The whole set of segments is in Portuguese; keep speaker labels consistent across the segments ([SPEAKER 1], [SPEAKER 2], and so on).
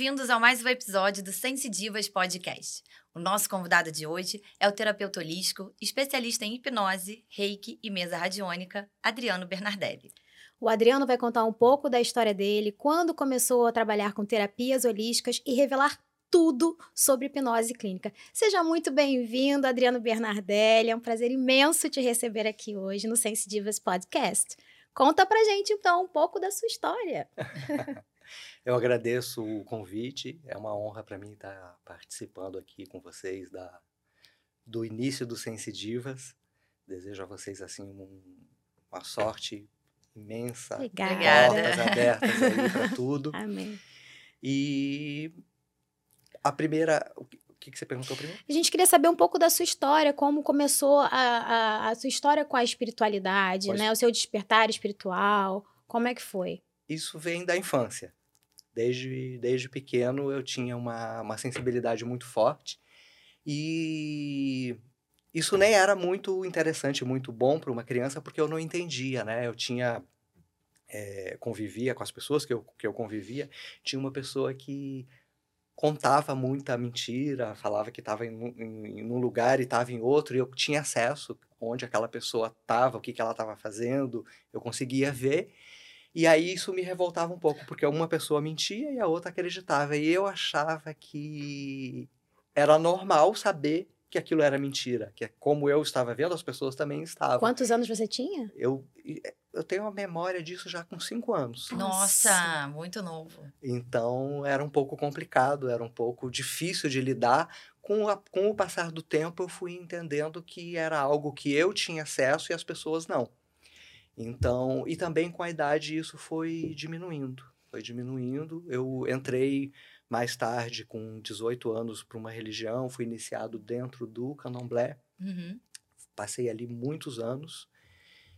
[SPEAKER 1] Bem-vindos ao mais um episódio do Sensidivas Podcast. O nosso convidado de hoje é o terapeuta holístico, especialista em hipnose, reiki e mesa radiônica, Adriano Bernardelli.
[SPEAKER 2] O Adriano vai contar um pouco da história dele, quando começou a trabalhar com terapias holísticas e revelar tudo sobre hipnose clínica. Seja muito bem-vindo, Adriano Bernardelli. É um prazer imenso te receber aqui hoje no Sensidivas Podcast. Conta pra gente, então, um pouco da sua história.
[SPEAKER 3] Eu agradeço o convite, é uma honra para mim estar participando aqui com vocês da, do início do Sensidivas. Desejo a vocês assim um, uma sorte imensa,
[SPEAKER 2] Obrigada.
[SPEAKER 3] portas abertas aí para tudo.
[SPEAKER 2] Amém.
[SPEAKER 3] E a primeira, o que, que você perguntou primeiro?
[SPEAKER 2] A gente queria saber um pouco da sua história, como começou a, a, a sua história com a espiritualidade, né? O seu despertar espiritual, como é que foi?
[SPEAKER 3] Isso vem da infância. Desde, desde pequeno eu tinha uma, uma sensibilidade muito forte e isso nem era muito interessante, muito bom para uma criança porque eu não entendia, né? Eu tinha eh, convivia com as pessoas que eu, que eu convivia, tinha uma pessoa que contava muita mentira, falava que estava em, em, em um lugar e estava em outro, e eu tinha acesso onde aquela pessoa estava, o que, que ela estava fazendo, eu conseguia ver. E aí isso me revoltava um pouco, porque uma pessoa mentia e a outra acreditava. E eu achava que era normal saber que aquilo era mentira, que é como eu estava vendo, as pessoas também estavam.
[SPEAKER 2] Quantos anos você tinha?
[SPEAKER 3] Eu, eu tenho uma memória disso já com cinco anos.
[SPEAKER 1] Nossa, muito novo.
[SPEAKER 3] Então era um pouco complicado, era um pouco difícil de lidar. Com, a- com o passar do tempo, eu fui entendendo que era algo que eu tinha acesso e as pessoas não. Então, e também com a idade isso foi diminuindo. Foi diminuindo. Eu entrei mais tarde, com 18 anos, para uma religião, fui iniciado dentro do candomblé
[SPEAKER 1] Uhum.
[SPEAKER 3] passei ali muitos anos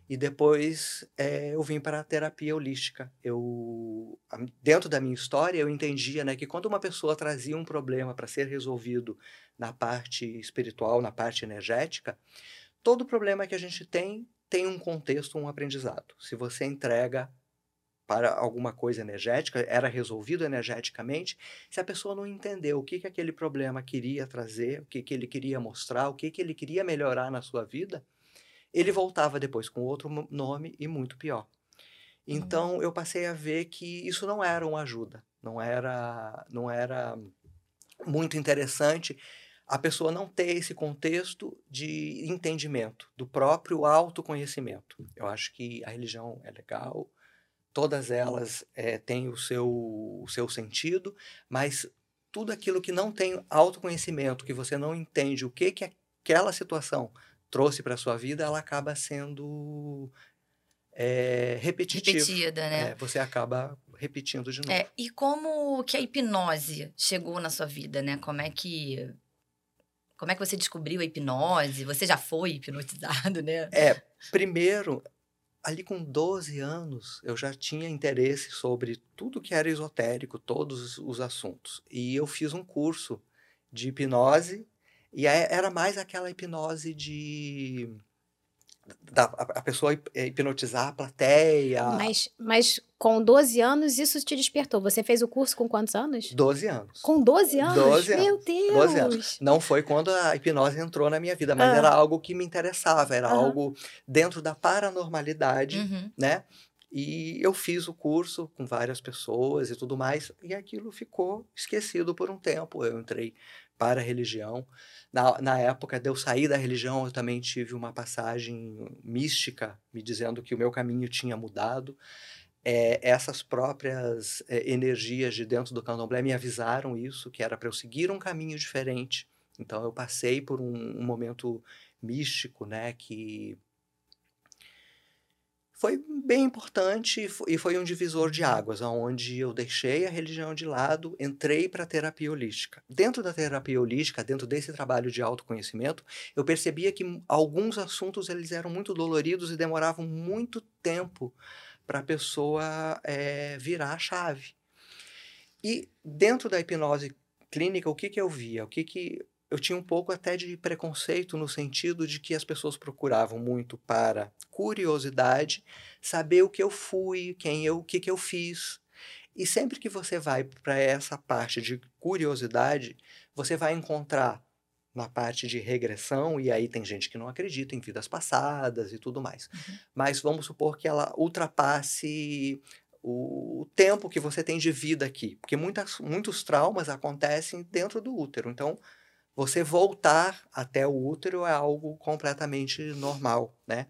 [SPEAKER 3] e depois eh, eu vim para a terapia holística. Eu dentro da minha história eu entendia, né, que quando uma pessoa trazia um problema para ser resolvido na parte espiritual, na parte energética, todo problema que a gente tem tem um contexto, um aprendizado. Se você entrega para alguma coisa energética, era resolvido energeticamente, se a pessoa não entendeu o que, que aquele problema queria trazer, o que, que ele queria mostrar, o que, que ele queria melhorar na sua vida, ele voltava depois com outro nome e muito pior. Então eu passei a ver que isso não era uma ajuda, não era, não era muito interessante a pessoa não ter esse contexto de entendimento do próprio autoconhecimento. Eu acho que a religião é legal, todas elas eh, têm o seu, o seu sentido, mas tudo aquilo que não tem autoconhecimento, que você não entende o que, que aquela situação trouxe para sua vida, ela acaba sendo eh, repetitiva.
[SPEAKER 1] Repetida, né?
[SPEAKER 3] É, você acaba repetindo de novo.
[SPEAKER 1] É, e como que a hipnose chegou na sua vida, né? Como é que como é que você descobriu a hipnose? Você já foi hipnotizado, né?
[SPEAKER 3] É, primeiro, ali com 12 anos, eu já tinha interesse sobre tudo que era esotérico, todos os assuntos. E eu fiz um curso de hipnose, e era mais aquela hipnose de. Da, a pessoa eh, hipnotizar a plateia.
[SPEAKER 2] Mas, mas com 12 anos isso te despertou. Você fez o curso com quantos anos?
[SPEAKER 3] 12 anos.
[SPEAKER 2] Com 12 anos?
[SPEAKER 3] 12
[SPEAKER 2] Meu
[SPEAKER 3] anos.
[SPEAKER 2] Deus!
[SPEAKER 3] 12 anos. Não foi quando a hipnose entrou na minha vida, mas
[SPEAKER 2] Ah.
[SPEAKER 3] era algo que me interessava, era algo dentro da paranormalidade.
[SPEAKER 1] Uhum.
[SPEAKER 3] né? E eu fiz o curso com várias pessoas e tudo mais, e aquilo ficou esquecido por um tempo. Eu entrei para a religião. Na, na época de eu sair da religião, eu também tive uma passagem mística me dizendo que o meu caminho tinha mudado. É, essas próprias é, energias de dentro do candomblé me avisaram isso, que era para eu seguir um caminho diferente. Então eu passei por um, um momento místico, né, que foi bem importante e fo- foi um divisor de águas, onde eu deixei a religião de lado, entrei para a terapia holística. Dentro da terapia holística, dentro desse trabalho de autoconhecimento, eu percebia que alguns assuntos eles eram muito doloridos e demoravam muito tempo para a pessoa eh, virar a chave. E dentro da hipnose clínica, o que, que eu via? O que, que eu tinha um pouco até de preconceito no sentido de que as pessoas procuravam muito para curiosidade, saber o que eu fui, quem eu, o que, que eu fiz. E sempre que você vai para essa parte de curiosidade, você vai encontrar na parte de regressão, e aí tem gente que não acredita em vidas passadas e tudo mais.
[SPEAKER 1] Uhum.
[SPEAKER 3] Mas vamos supor que ela ultrapasse o tempo que você tem de vida aqui, porque muitas, muitos traumas acontecem dentro do útero. Então, você voltar até o útero é algo completamente normal, né?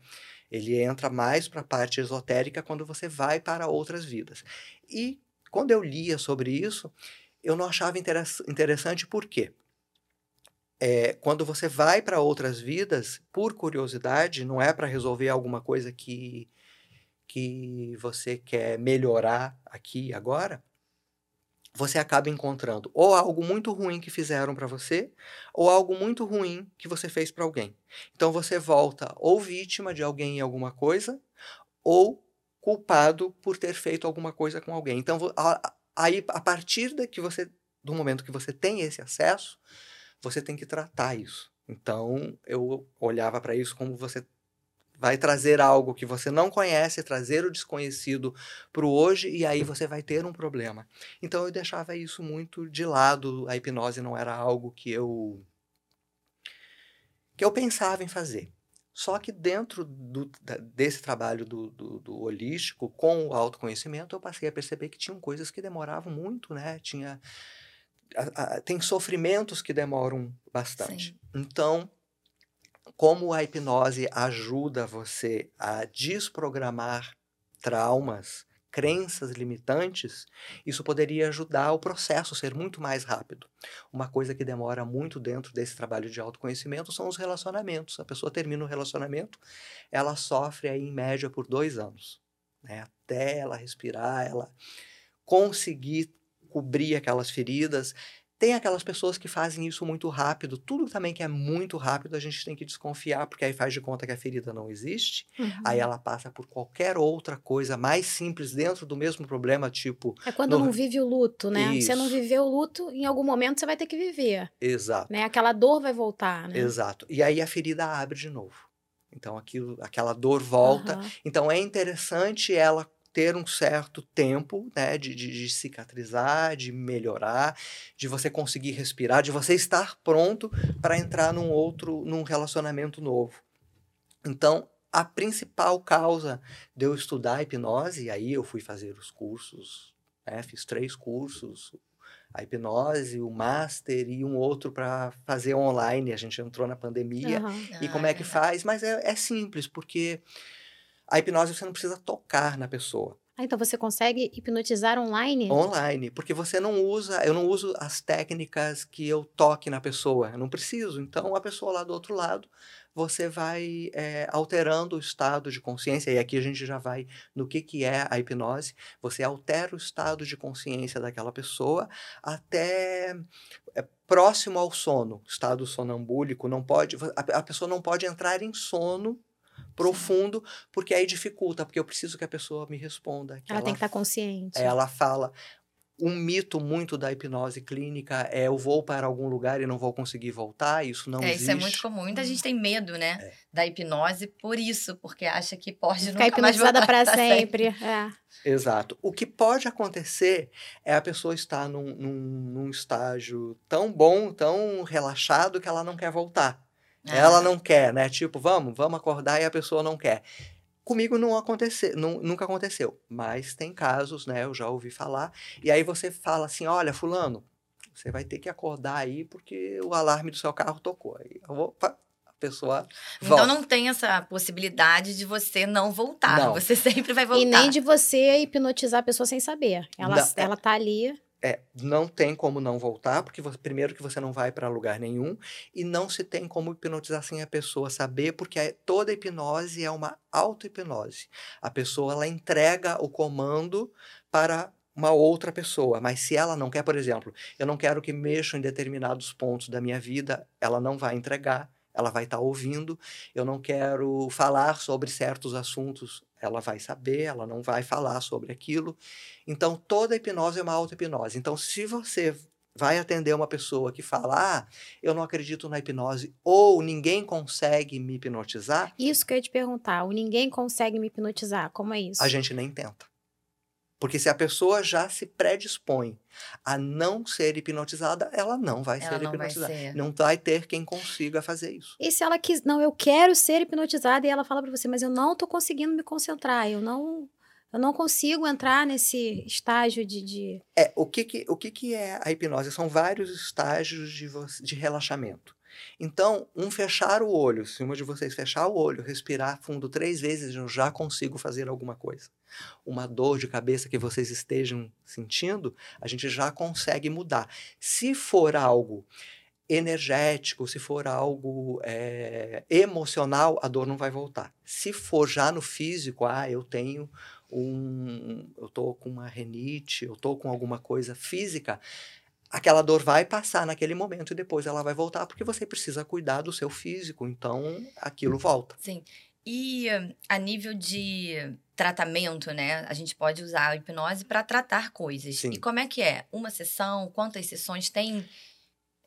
[SPEAKER 3] Ele entra mais para a parte esotérica quando você vai para outras vidas. E quando eu lia sobre isso, eu não achava interessante por quê? É, quando você vai para outras vidas, por curiosidade, não é para resolver alguma coisa que que você quer melhorar aqui agora, você acaba encontrando ou algo muito ruim que fizeram para você, ou algo muito ruim que você fez para alguém. Então você volta ou vítima de alguém em alguma coisa, ou culpado por ter feito alguma coisa com alguém. Então aí a partir de que você do momento que você tem esse acesso, você tem que tratar isso. Então eu olhava para isso como você vai trazer algo que você não conhece, trazer o desconhecido para o hoje e aí você vai ter um problema. Então eu deixava isso muito de lado, a hipnose não era algo que eu que eu pensava em fazer. Só que dentro do, desse trabalho do, do, do, holístico, com o autoconhecimento, eu passei a perceber que tinham coisas que demoravam muito, né? Tinha, a, a, tem sofrimentos que demoram bastante. Sim. Então, como a hipnose ajuda você a desprogramar traumas, crenças limitantes, isso poderia ajudar o processo a ser muito mais rápido. Uma coisa que demora muito dentro desse trabalho de autoconhecimento são os relacionamentos. A pessoa termina um relacionamento, ela sofre aí em média por dois anos, né? até ela respirar, ela conseguir cobrir aquelas feridas, tem aquelas pessoas que fazem isso muito rápido. Tudo também que é muito rápido, a gente tem que desconfiar, porque aí faz de conta que a ferida não existe. Uhum. Aí ela passa por qualquer outra coisa mais simples dentro do mesmo problema, tipo.
[SPEAKER 2] É quando no... não vive o luto, né? Isso. Você não viveu o luto, em algum momento você vai ter que viver.
[SPEAKER 3] Exato.
[SPEAKER 2] Né? Aquela dor vai voltar, né?
[SPEAKER 3] Exato. E aí a ferida abre de novo. Então aquilo, aquela dor volta. Uhum. Então é interessante ela ter um certo tempo né, de, de, de, cicatrizar, de melhorar, de você conseguir respirar, de você estar pronto para entrar num outro, num relacionamento novo. Então, a principal causa de eu estudar a hipnose, e aí eu fui fazer os cursos, né, fiz três cursos, a hipnose, o master e um outro para fazer online. A gente entrou na pandemia. Uhum. E como é que faz? Mas é, é simples, porque a hipnose você não precisa tocar na pessoa.
[SPEAKER 2] Ah, então você consegue hipnotizar online?
[SPEAKER 3] Online, porque você não usa, eu não uso as técnicas que eu toque na pessoa, eu não preciso. Então a pessoa lá do outro lado, você vai é, alterando o estado de consciência, e aqui a gente já vai no que, que é a hipnose. Você altera o estado de consciência daquela pessoa até é, próximo ao sono, estado sonambúlico, não pode, a, a pessoa não pode entrar em sono profundo, porque aí dificulta, porque eu preciso que a pessoa me responda.
[SPEAKER 2] Ela, ela, tem que estar tá consciente.
[SPEAKER 3] Ela fala. Um mito muito da hipnose clínica é eu vou para algum lugar e não vou conseguir voltar, isso não
[SPEAKER 1] é,
[SPEAKER 3] existe.
[SPEAKER 1] Isso é muito comum. Muita gente tem medo, né, é. da hipnose por isso, porque acha que pode
[SPEAKER 2] Ficar nunca mais voltar para sempre. sempre. É.
[SPEAKER 3] Exato. O que pode acontecer é a pessoa estar num, num, num estágio tão bom, tão relaxado, que ela não quer voltar. Ah. Ela não quer, né? Tipo, vamos, vamos acordar e a pessoa não quer. Comigo não aconteceu, não, nunca aconteceu, mas tem casos, né? Eu já ouvi falar. E aí você fala assim: olha, Fulano, você vai ter que acordar aí porque o alarme do seu carro tocou. Aí eu vou, a pessoa volta.
[SPEAKER 1] Então não tem essa possibilidade de você não voltar. Não. Você sempre vai voltar.
[SPEAKER 2] E nem de você hipnotizar a pessoa sem saber. Ela, não, é ela tá ali.
[SPEAKER 3] É, não tem como não voltar, porque você, primeiro que você não vai para lugar nenhum, e não se tem como hipnotizar sem a pessoa saber, porque é, toda hipnose é uma auto-hipnose. A pessoa ela entrega o comando para uma outra pessoa, mas se ela não quer, por exemplo, eu não quero que mexam em determinados pontos da minha vida, ela não vai entregar, ela vai estar tá ouvindo. Eu não quero falar sobre certos assuntos, ela vai saber, ela não vai falar sobre aquilo. Então, toda hipnose é uma auto-hipnose. Então, se você vai atender uma pessoa que fala, ah, eu não acredito na hipnose, ou ninguém consegue me hipnotizar.
[SPEAKER 2] Isso que eu ia te perguntar, o ninguém consegue me hipnotizar, como é isso?
[SPEAKER 3] A gente nem tenta. Porque se a pessoa já se predispõe a não ser hipnotizada, ela não vai
[SPEAKER 1] Ela
[SPEAKER 3] ser
[SPEAKER 1] não vai
[SPEAKER 3] hipnotizada.
[SPEAKER 1] ser.
[SPEAKER 3] Não vai ter quem consiga fazer isso.
[SPEAKER 2] E se ela quis, não, eu quero ser hipnotizada e ela fala pra você, mas eu não tô conseguindo me concentrar, eu não, eu não consigo entrar nesse estágio de, de...
[SPEAKER 3] É, o que que, o que que é a hipnose? São vários estágios de, de relaxamento. Então, um fechar o olho, se uma de vocês fechar o olho, respirar fundo três vezes, eu já consigo fazer alguma coisa. Uma dor de cabeça que vocês estejam sentindo, a gente já consegue mudar. Se for algo energético, se for algo é, emocional, a dor não vai voltar. Se for já no físico, ah, eu tenho um, eu tô com uma renite, eu tô com alguma coisa física, aquela dor vai passar naquele momento e depois ela vai voltar porque você precisa cuidar do seu físico, então aquilo volta.
[SPEAKER 1] Sim. E a nível de tratamento, né? A gente pode usar a hipnose para tratar coisas.
[SPEAKER 3] Sim.
[SPEAKER 1] E como é que é? Uma sessão? Quantas sessões tem?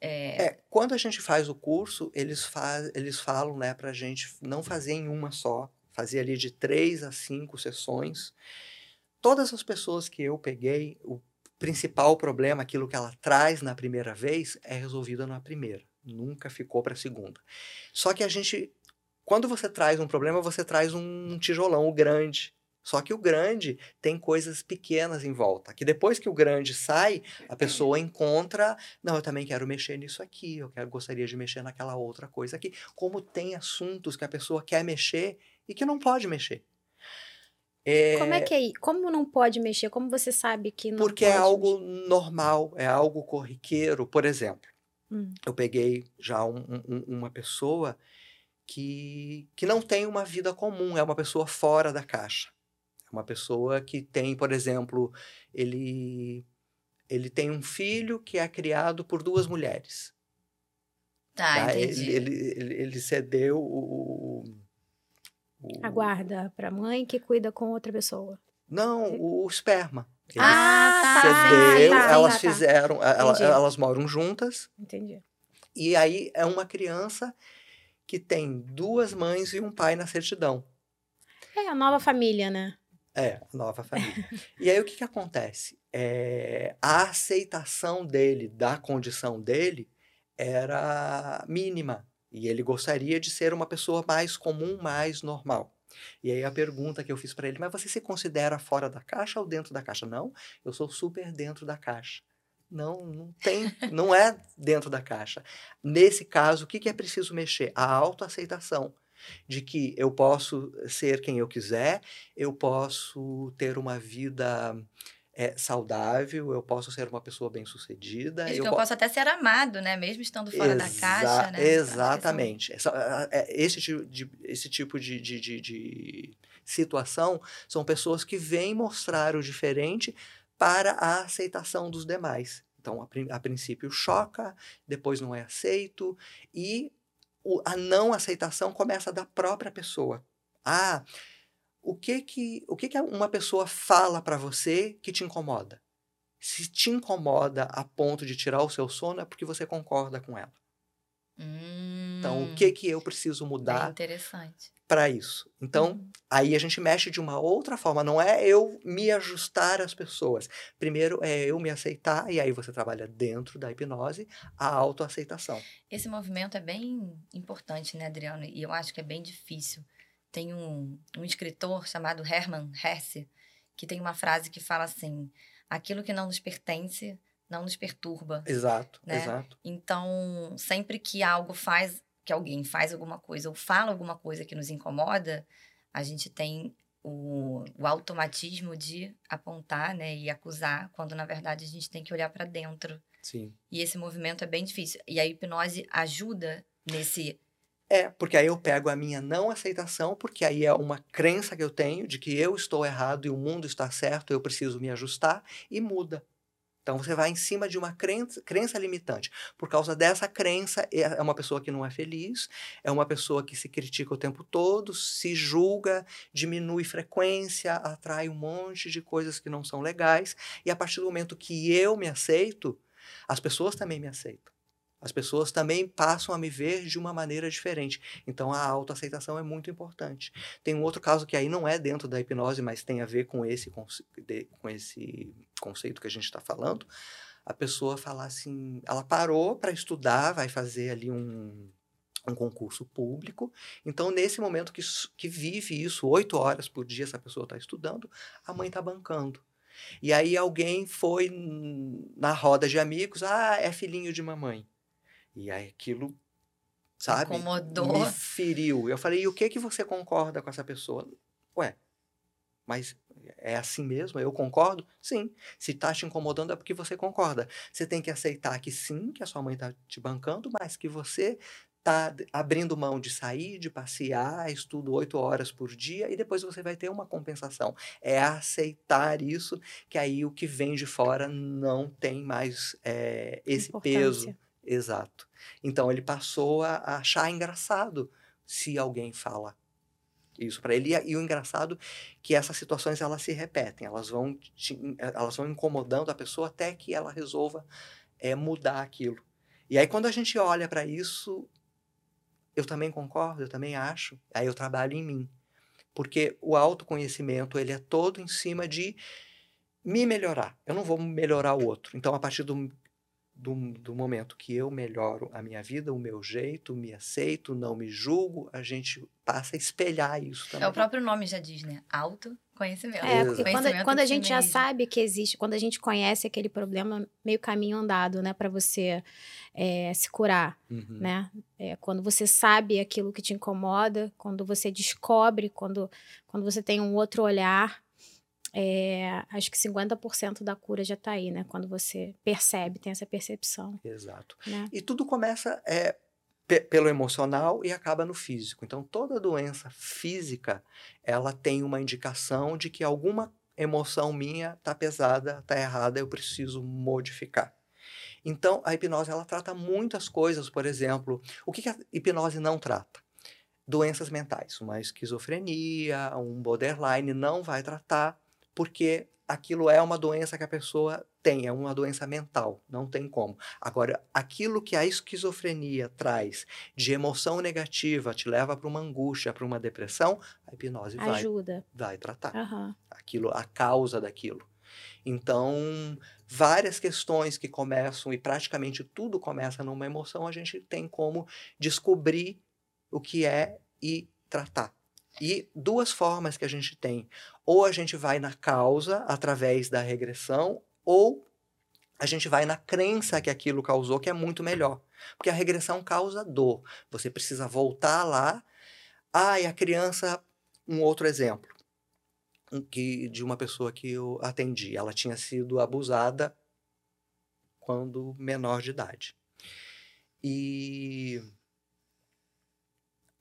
[SPEAKER 3] É, quando a gente faz o curso, eles, fa eles falam, né, pra gente não fazer em uma só, fazer ali de três a cinco sessões. Todas as pessoas que eu peguei, o principal problema, aquilo que ela traz na primeira vez, é resolvido na primeira. Nunca ficou para a segunda. Só que a gente, quando você traz um problema, você traz um tijolão grande. Só que o grande tem coisas pequenas em volta. Que depois que o grande sai, a pessoa encontra, não, eu também quero mexer nisso aqui, eu quero, gostaria de mexer naquela outra coisa aqui. Como tem assuntos que a pessoa quer mexer e que não pode mexer. É,
[SPEAKER 2] Como é que é? Como não pode mexer? Como você sabe que não
[SPEAKER 3] porque
[SPEAKER 2] pode
[SPEAKER 3] é algo
[SPEAKER 2] mexer?
[SPEAKER 3] normal, é algo corriqueiro. Por exemplo,
[SPEAKER 2] Hum.
[SPEAKER 3] eu peguei já um- um- uma pessoa que, que não tem uma vida comum, é uma pessoa fora da caixa. É uma pessoa que tem, por exemplo, ele, ele tem um filho que é criado por duas mulheres.
[SPEAKER 1] Tá,
[SPEAKER 3] tá?
[SPEAKER 1] entendi.
[SPEAKER 3] Ele, ele, ele, ele cedeu o. o- o-
[SPEAKER 2] Aguarda pra mãe que cuida com outra pessoa.
[SPEAKER 3] Não, o esperma. Ele
[SPEAKER 1] Ah, tá,
[SPEAKER 3] cedeu,
[SPEAKER 1] tá,
[SPEAKER 3] elas
[SPEAKER 2] tá, tá.
[SPEAKER 3] fizeram, ela- elas moram juntas,
[SPEAKER 2] Entendi.
[SPEAKER 3] e aí é uma criança que tem duas mães e um pai na certidão.
[SPEAKER 2] É a nova família, né?
[SPEAKER 3] É, a nova família. e aí o que, que acontece? É, a aceitação dele, da condição dele, era mínima. E ele gostaria de ser uma pessoa mais comum, mais normal. E aí a pergunta que eu fiz para ele, mas você se considera fora da caixa ou dentro da caixa? Não, eu sou super dentro da caixa. Não, não tem, não é dentro da caixa. Nesse caso, o que, que é preciso mexer? A autoaceitação de que eu posso ser quem eu quiser, eu posso ter uma vida é, saudável, eu posso ser uma pessoa bem-sucedida.
[SPEAKER 1] Que eu posso até ser amado, né? Mesmo estando fora da
[SPEAKER 3] Exa-
[SPEAKER 1] caixa, né?
[SPEAKER 3] Exatamente. Essa- a- a- esse, tipo de, esse tipo de, de, de- de situação são pessoas que vêm mostrar o diferente para a aceitação dos demais. Então, a, a princípio choca, depois não é aceito, e o- a não aceitação começa da própria pessoa. Ah, o que que, o que, que uma pessoa fala para você que te incomoda? Se te incomoda a ponto de tirar o seu sono, é porque você concorda com ela.
[SPEAKER 1] Hum,
[SPEAKER 3] Então, o que que eu preciso mudar
[SPEAKER 1] interessante.
[SPEAKER 3] para isso? Então,
[SPEAKER 1] Uhum.
[SPEAKER 3] aí a gente mexe de uma outra forma. Não é eu me ajustar às pessoas. Primeiro é eu me aceitar, e aí você trabalha dentro da hipnose a autoaceitação.
[SPEAKER 1] Esse movimento é bem importante, né, Adriano? E eu acho que é bem difícil. Tem um, um escritor chamado Hermann Hesse que tem uma frase que fala assim: aquilo que não nos pertence não nos perturba.
[SPEAKER 3] Exato,
[SPEAKER 1] Né?
[SPEAKER 3] exato.
[SPEAKER 1] Então, sempre que algo faz, que alguém faz alguma coisa ou fala alguma coisa que nos incomoda, a gente tem o, o automatismo de apontar, né, e acusar, quando na verdade a gente tem que olhar para dentro.
[SPEAKER 3] Sim.
[SPEAKER 1] E esse movimento é bem difícil. E a hipnose ajuda nesse
[SPEAKER 3] É, porque aí eu pego a minha não aceitação, porque aí é uma crença que eu tenho de que eu estou errado e o mundo está certo, eu preciso me ajustar, e muda. Então você vai em cima de uma crença, crença limitante. Por causa dessa crença, é é uma pessoa que não é feliz, é uma pessoa que se critica o tempo todo, se julga, diminui frequência, atrai um monte de coisas que não são legais, e a partir do momento que eu me aceito, as pessoas também me aceitam. As pessoas também passam a me ver de uma maneira diferente. Então a autoaceitação é muito importante. Tem um outro caso que aí não é dentro da hipnose, mas tem a ver com esse, com esse conceito que a gente está falando. A pessoa falar assim, ela parou para estudar, vai fazer ali um, um concurso público. Então, nesse momento que, que vive isso, oito horas por dia, essa pessoa está estudando, a mãe está bancando. E aí alguém foi na roda de amigos, ah, é filhinho de mamãe. E aí aquilo, sabe,
[SPEAKER 1] Incomodou.
[SPEAKER 3] me feriu. Eu falei, e o que que você concorda com essa pessoa? Ué, mas é assim mesmo? Eu concordo? Sim. Se está te incomodando é porque você concorda. Você tem que aceitar que sim, que a sua mãe está te bancando, mas que você tá abrindo mão de sair, de passear, estudo oito horas por dia e depois você vai ter uma compensação. É aceitar isso, que aí o que vem de fora não tem mais é, esse peso. Exato. Então ele passou a, achar engraçado se alguém fala isso para ele. E, o engraçado que essas situações elas se repetem, elas vão, te, elas vão incomodando a pessoa até que ela resolva é, mudar aquilo. E aí quando a gente olha para isso, eu também concordo, eu também acho. Aí eu trabalho em mim. Porque o autoconhecimento, ele é todo em cima de me melhorar. Eu não vou melhorar o outro. Então, a partir do, do, do, momento que eu melhoro a minha vida, o meu jeito, me aceito, não me julgo, a gente passa a espelhar isso também.
[SPEAKER 1] É o próprio nome já diz, né? Autoconhecimento.
[SPEAKER 2] É, porque quando, quando a gente já sabe que existe, quando a gente conhece aquele problema, meio caminho andado, né, para você é, se curar, uhum. né? É, quando você sabe aquilo que te incomoda, quando você descobre, quando, quando você tem um outro olhar, é, acho que 50% da cura já está aí, né? Quando você percebe, tem essa percepção.
[SPEAKER 3] Exato. Né? E tudo começa é, pelo emocional e acaba no físico. Então, toda doença física, ela tem uma indicação de que alguma emoção minha está pesada, está errada, eu preciso modificar. Então, a hipnose, ela trata muitas coisas, por exemplo, o que, que a hipnose não trata? Doenças mentais, uma esquizofrenia, um borderline, não vai tratar, porque aquilo é uma doença que a pessoa tem, é uma doença mental, não tem como. Agora, aquilo que a esquizofrenia traz de emoção negativa, te leva para uma angústia, para uma depressão, a hipnose
[SPEAKER 2] Ajuda.
[SPEAKER 3] vai, vai tratar.
[SPEAKER 2] Uhum.
[SPEAKER 3] Aquilo, a causa daquilo. Então, várias questões que começam, e praticamente tudo começa numa emoção, a gente tem como descobrir o que é e tratar. E duas formas que a gente tem. Ou a gente vai na causa através da regressão, ou a gente vai na crença que aquilo causou, que é muito melhor. Porque a regressão causa dor. Você precisa voltar lá. Ah, e a criança, um outro exemplo que, de uma pessoa que eu atendi. Ela tinha sido abusada quando menor de idade. E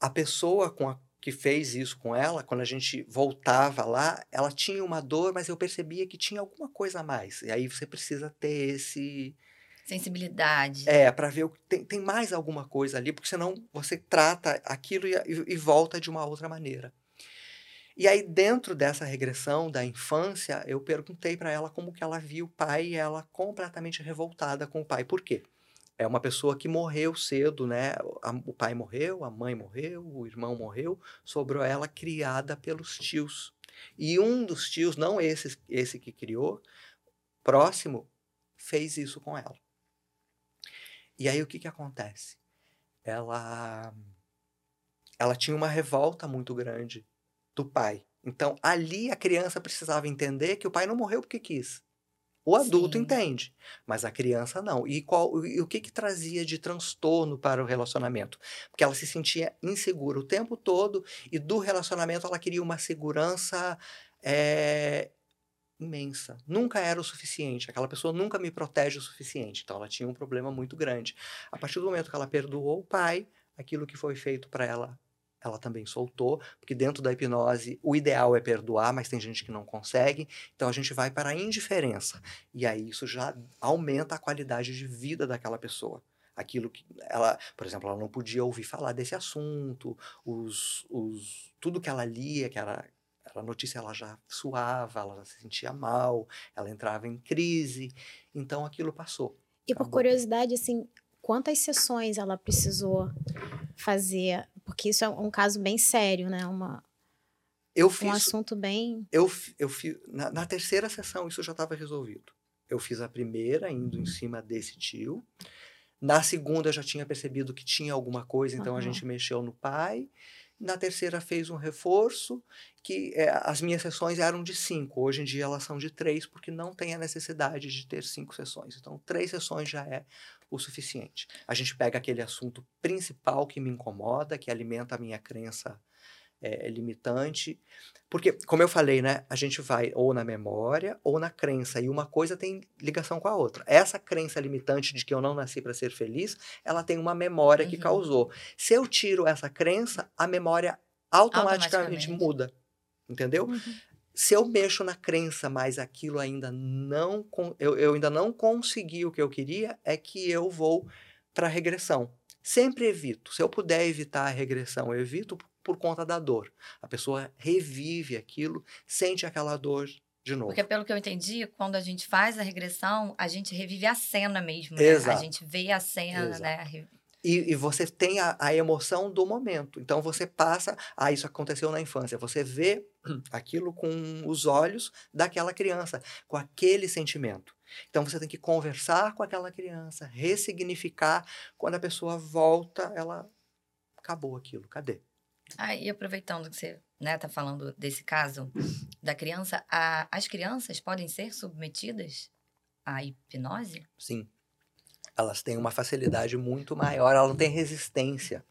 [SPEAKER 3] a pessoa com a que fez isso com ela, quando a gente voltava lá, ela tinha uma dor, mas eu percebia que tinha alguma coisa a mais. E aí você precisa ter esse.
[SPEAKER 1] Sensibilidade.
[SPEAKER 3] É, para ver o que tem, tem mais alguma coisa ali, porque senão você trata aquilo e, e, e volta de uma outra maneira. E aí, dentro dessa regressão da infância, eu perguntei para ela como que ela viu o pai e ela completamente revoltada com o pai. Por quê? É uma pessoa que morreu cedo, né? o pai morreu, a mãe morreu, o irmão morreu, sobrou ela criada pelos tios. E um dos tios, não esse, esse que criou, próximo, fez isso com ela. E aí o que, que acontece? Ela, ela tinha uma revolta muito grande do pai. Então ali a criança precisava entender que o pai não morreu porque quis. O adulto Sim. entende, mas a criança não. E, qual, e o que, que trazia de transtorno para o relacionamento? Porque ela se sentia insegura o tempo todo e do relacionamento ela queria uma segurança é, imensa. Nunca era o suficiente. Aquela pessoa nunca me protege o suficiente. Então ela tinha um problema muito grande. A partir do momento que ela perdoou o pai, aquilo que foi feito para ela ela também soltou, porque dentro da hipnose o ideal é perdoar, mas tem gente que não consegue, então a gente vai para a indiferença. E aí isso já aumenta a qualidade de vida daquela pessoa. Aquilo que ela, por exemplo, ela não podia ouvir falar desse assunto, os, os, tudo que ela lia, que era a notícia ela já suava, ela já se sentia mal, ela entrava em crise, então aquilo passou.
[SPEAKER 2] E por curiosidade, assim, quantas sessões ela precisou fazer? Porque isso é um caso bem sério, né? Uma,
[SPEAKER 3] Eu
[SPEAKER 2] um
[SPEAKER 3] fiz,
[SPEAKER 2] assunto bem.
[SPEAKER 3] eu, eu fiz na, na terceira sessão isso já estava resolvido. Eu fiz a primeira indo em cima desse tio. Na segunda eu já tinha percebido que tinha alguma coisa, então a
[SPEAKER 2] Aham.
[SPEAKER 3] gente mexeu no pai. Na terceira fez um reforço, que é, as minhas sessões eram de cinco. Hoje em dia elas são de três, porque não tem a necessidade de ter cinco sessões. Então, três sessões já é o suficiente. A gente pega aquele assunto principal que me incomoda, que alimenta a minha crença é, limitante. Porque, como eu falei, né, a gente vai ou na memória ou na crença, e uma coisa tem ligação com a outra. Essa crença limitante de que eu não nasci para ser feliz, ela tem uma memória que
[SPEAKER 1] Uhum.
[SPEAKER 3] causou. Se eu tiro essa crença, a memória automaticamente,
[SPEAKER 1] Automaticamente.
[SPEAKER 3] muda. Entendeu? Se eu mexo na crença, mas aquilo ainda não. Eu, eu ainda não consegui o que eu queria, é que eu vou para regressão. Sempre evito. Se eu puder evitar a regressão, eu evito por, conta da dor. A pessoa revive aquilo, sente aquela dor de novo.
[SPEAKER 1] Porque, pelo que eu entendi, quando a gente faz a regressão, a gente revive a cena mesmo, né?
[SPEAKER 3] Exato.
[SPEAKER 1] A gente vê a cena,
[SPEAKER 3] Exato.
[SPEAKER 1] né?
[SPEAKER 3] E, e você tem a, a emoção do momento. Então você passa, ah, isso aconteceu na infância. Você vê aquilo com os olhos daquela criança, com aquele sentimento. Então você tem que conversar com aquela criança, ressignificar. Quando a pessoa volta, ela acabou aquilo. Cadê?
[SPEAKER 1] Ah, e aproveitando que você né, tá falando desse caso da criança, a- as crianças podem ser submetidas à hipnose?
[SPEAKER 3] Sim. Elas têm uma facilidade muito maior, ela não tem resistência.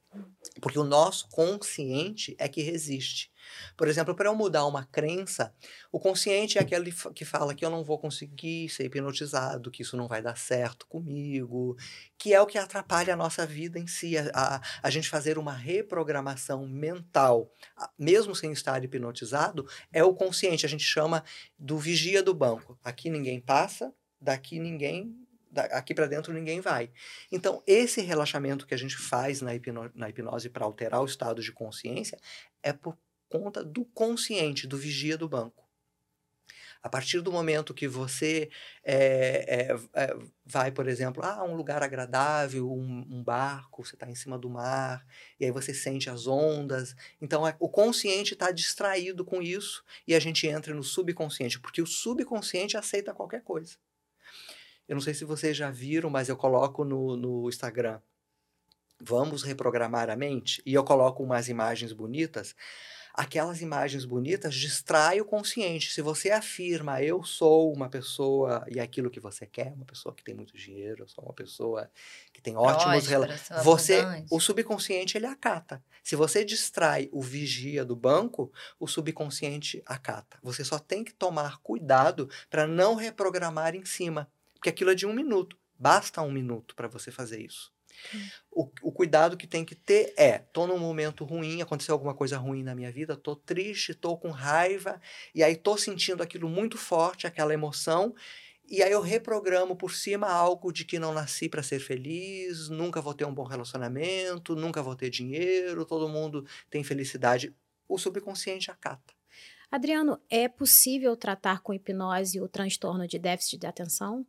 [SPEAKER 3] Porque o nosso consciente é que resiste. Por exemplo, para eu mudar uma crença, o consciente é aquele que fala que eu não vou conseguir ser hipnotizado, que isso não vai dar certo comigo, que é o que atrapalha a nossa vida em si. A, a, a gente fazer uma reprogramação mental, mesmo sem estar hipnotizado, é o consciente. A gente chama do vigia do banco. Aqui ninguém passa, daqui ninguém aqui para dentro ninguém vai. Então, esse relaxamento que a gente faz na, hipno- na hipnose para alterar o estado de consciência é por conta do consciente, do vigia do banco. A partir do momento que você é, é, é, vai, por exemplo, a um lugar agradável, um, um barco, você está em cima do mar, e aí você sente as ondas. Então, é- o consciente está distraído com isso e a gente entra no subconsciente, porque o subconsciente aceita qualquer coisa. Eu não sei se vocês já viram, mas eu coloco no, no Instagram. Vamos reprogramar a mente? E eu coloco umas imagens bonitas. Aquelas imagens bonitas distraem o consciente. Se você afirma, eu sou uma pessoa e aquilo que você quer, uma pessoa que tem muito dinheiro, eu sou uma pessoa que tem ótimos
[SPEAKER 1] sou
[SPEAKER 3] Você,
[SPEAKER 1] abundante.
[SPEAKER 3] o subconsciente ele acata. Se você distrai o vigia do banco, o subconsciente acata. Você só tem que tomar cuidado para não reprogramar em cima, porque aquilo é de um minuto. Basta um minuto para você fazer isso. O, o cuidado que tem que ter é: tô num momento ruim, aconteceu alguma coisa ruim na minha vida, tô triste, tô com raiva, e aí tô sentindo aquilo muito forte, aquela emoção, e aí eu reprogramo por cima algo de que não nasci para ser feliz, nunca vou ter um bom relacionamento, nunca vou ter dinheiro, todo mundo tem felicidade. O subconsciente acata.
[SPEAKER 2] Adriano, é possível tratar com hipnose o transtorno de déficit de atenção?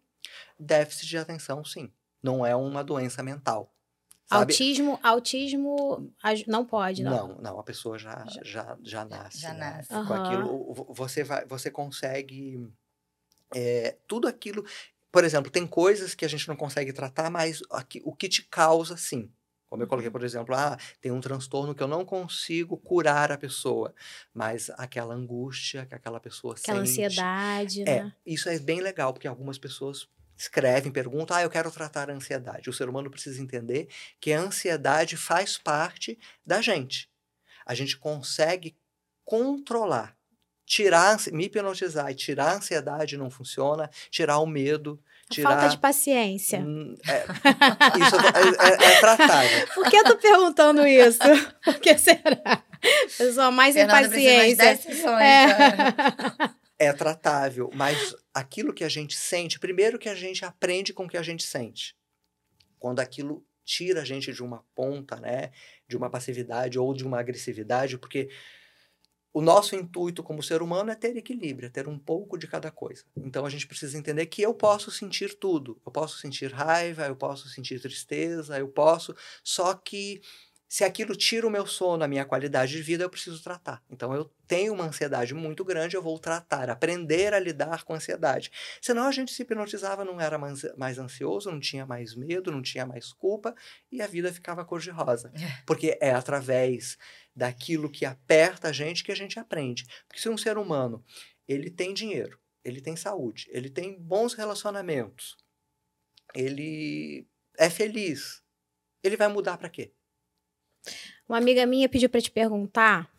[SPEAKER 3] Déficit de atenção, sim. Não é uma doença mental. Sabe?
[SPEAKER 2] Autismo, autismo não pode, não.
[SPEAKER 3] Não, não, a pessoa já,
[SPEAKER 2] Já-
[SPEAKER 3] já, já nasce.
[SPEAKER 1] já
[SPEAKER 3] né?
[SPEAKER 1] nasce.
[SPEAKER 3] Com
[SPEAKER 2] Aham.
[SPEAKER 3] aquilo, vo- você, vai, você consegue. é, tudo aquilo. Por exemplo, tem coisas que a gente não consegue tratar, mas aqui- o que te causa, sim. Como eu
[SPEAKER 2] Uhum.
[SPEAKER 3] coloquei, por exemplo, ah, tem um transtorno que eu não consigo curar a pessoa, mas aquela angústia que aquela pessoa
[SPEAKER 2] Aquela
[SPEAKER 3] sente.
[SPEAKER 2] ansiedade,
[SPEAKER 3] É,
[SPEAKER 2] né?
[SPEAKER 3] isso é bem legal, porque algumas pessoas escrevem, perguntam, ah, eu quero tratar a ansiedade. O ser humano precisa entender que a ansiedade faz parte da gente. A gente consegue controlar. Tirar, me hipnotizar e tirar a ansiedade não funciona, tirar o medo,
[SPEAKER 2] A
[SPEAKER 3] tirar...
[SPEAKER 2] falta de paciência.
[SPEAKER 3] Hum, é, isso é, é, é tratável.
[SPEAKER 2] Por que eu tô perguntando isso? Por que será? Pessoa mais
[SPEAKER 1] Fernanda de umas 10
[SPEAKER 2] impaciência.
[SPEAKER 1] sessões.
[SPEAKER 2] É.
[SPEAKER 3] É tratável, mas aquilo que a gente sente, primeiro que a gente aprende com o que a gente sente. Quando aquilo tira a gente de uma ponta, né, de uma passividade ou de uma agressividade, porque o nosso intuito como ser humano é ter equilíbrio, é ter um pouco de cada coisa. Então a gente precisa entender que eu posso sentir tudo. Eu posso sentir raiva, eu posso sentir tristeza, eu posso. Só que se aquilo tira o meu sono, a minha qualidade de vida, eu preciso tratar. Então eu tenho uma ansiedade muito grande, eu vou tratar, aprender a lidar com a ansiedade. Senão a gente se hipnotizava, não era mais ansioso, não tinha mais medo, não tinha mais culpa e a vida ficava cor-de-rosa. É. Porque é através daquilo que aperta a gente que a gente aprende. Porque se um ser humano, ele tem dinheiro, ele tem saúde, ele tem bons relacionamentos, ele é feliz, ele vai mudar para quê?
[SPEAKER 2] Uma amiga minha pediu para te perguntar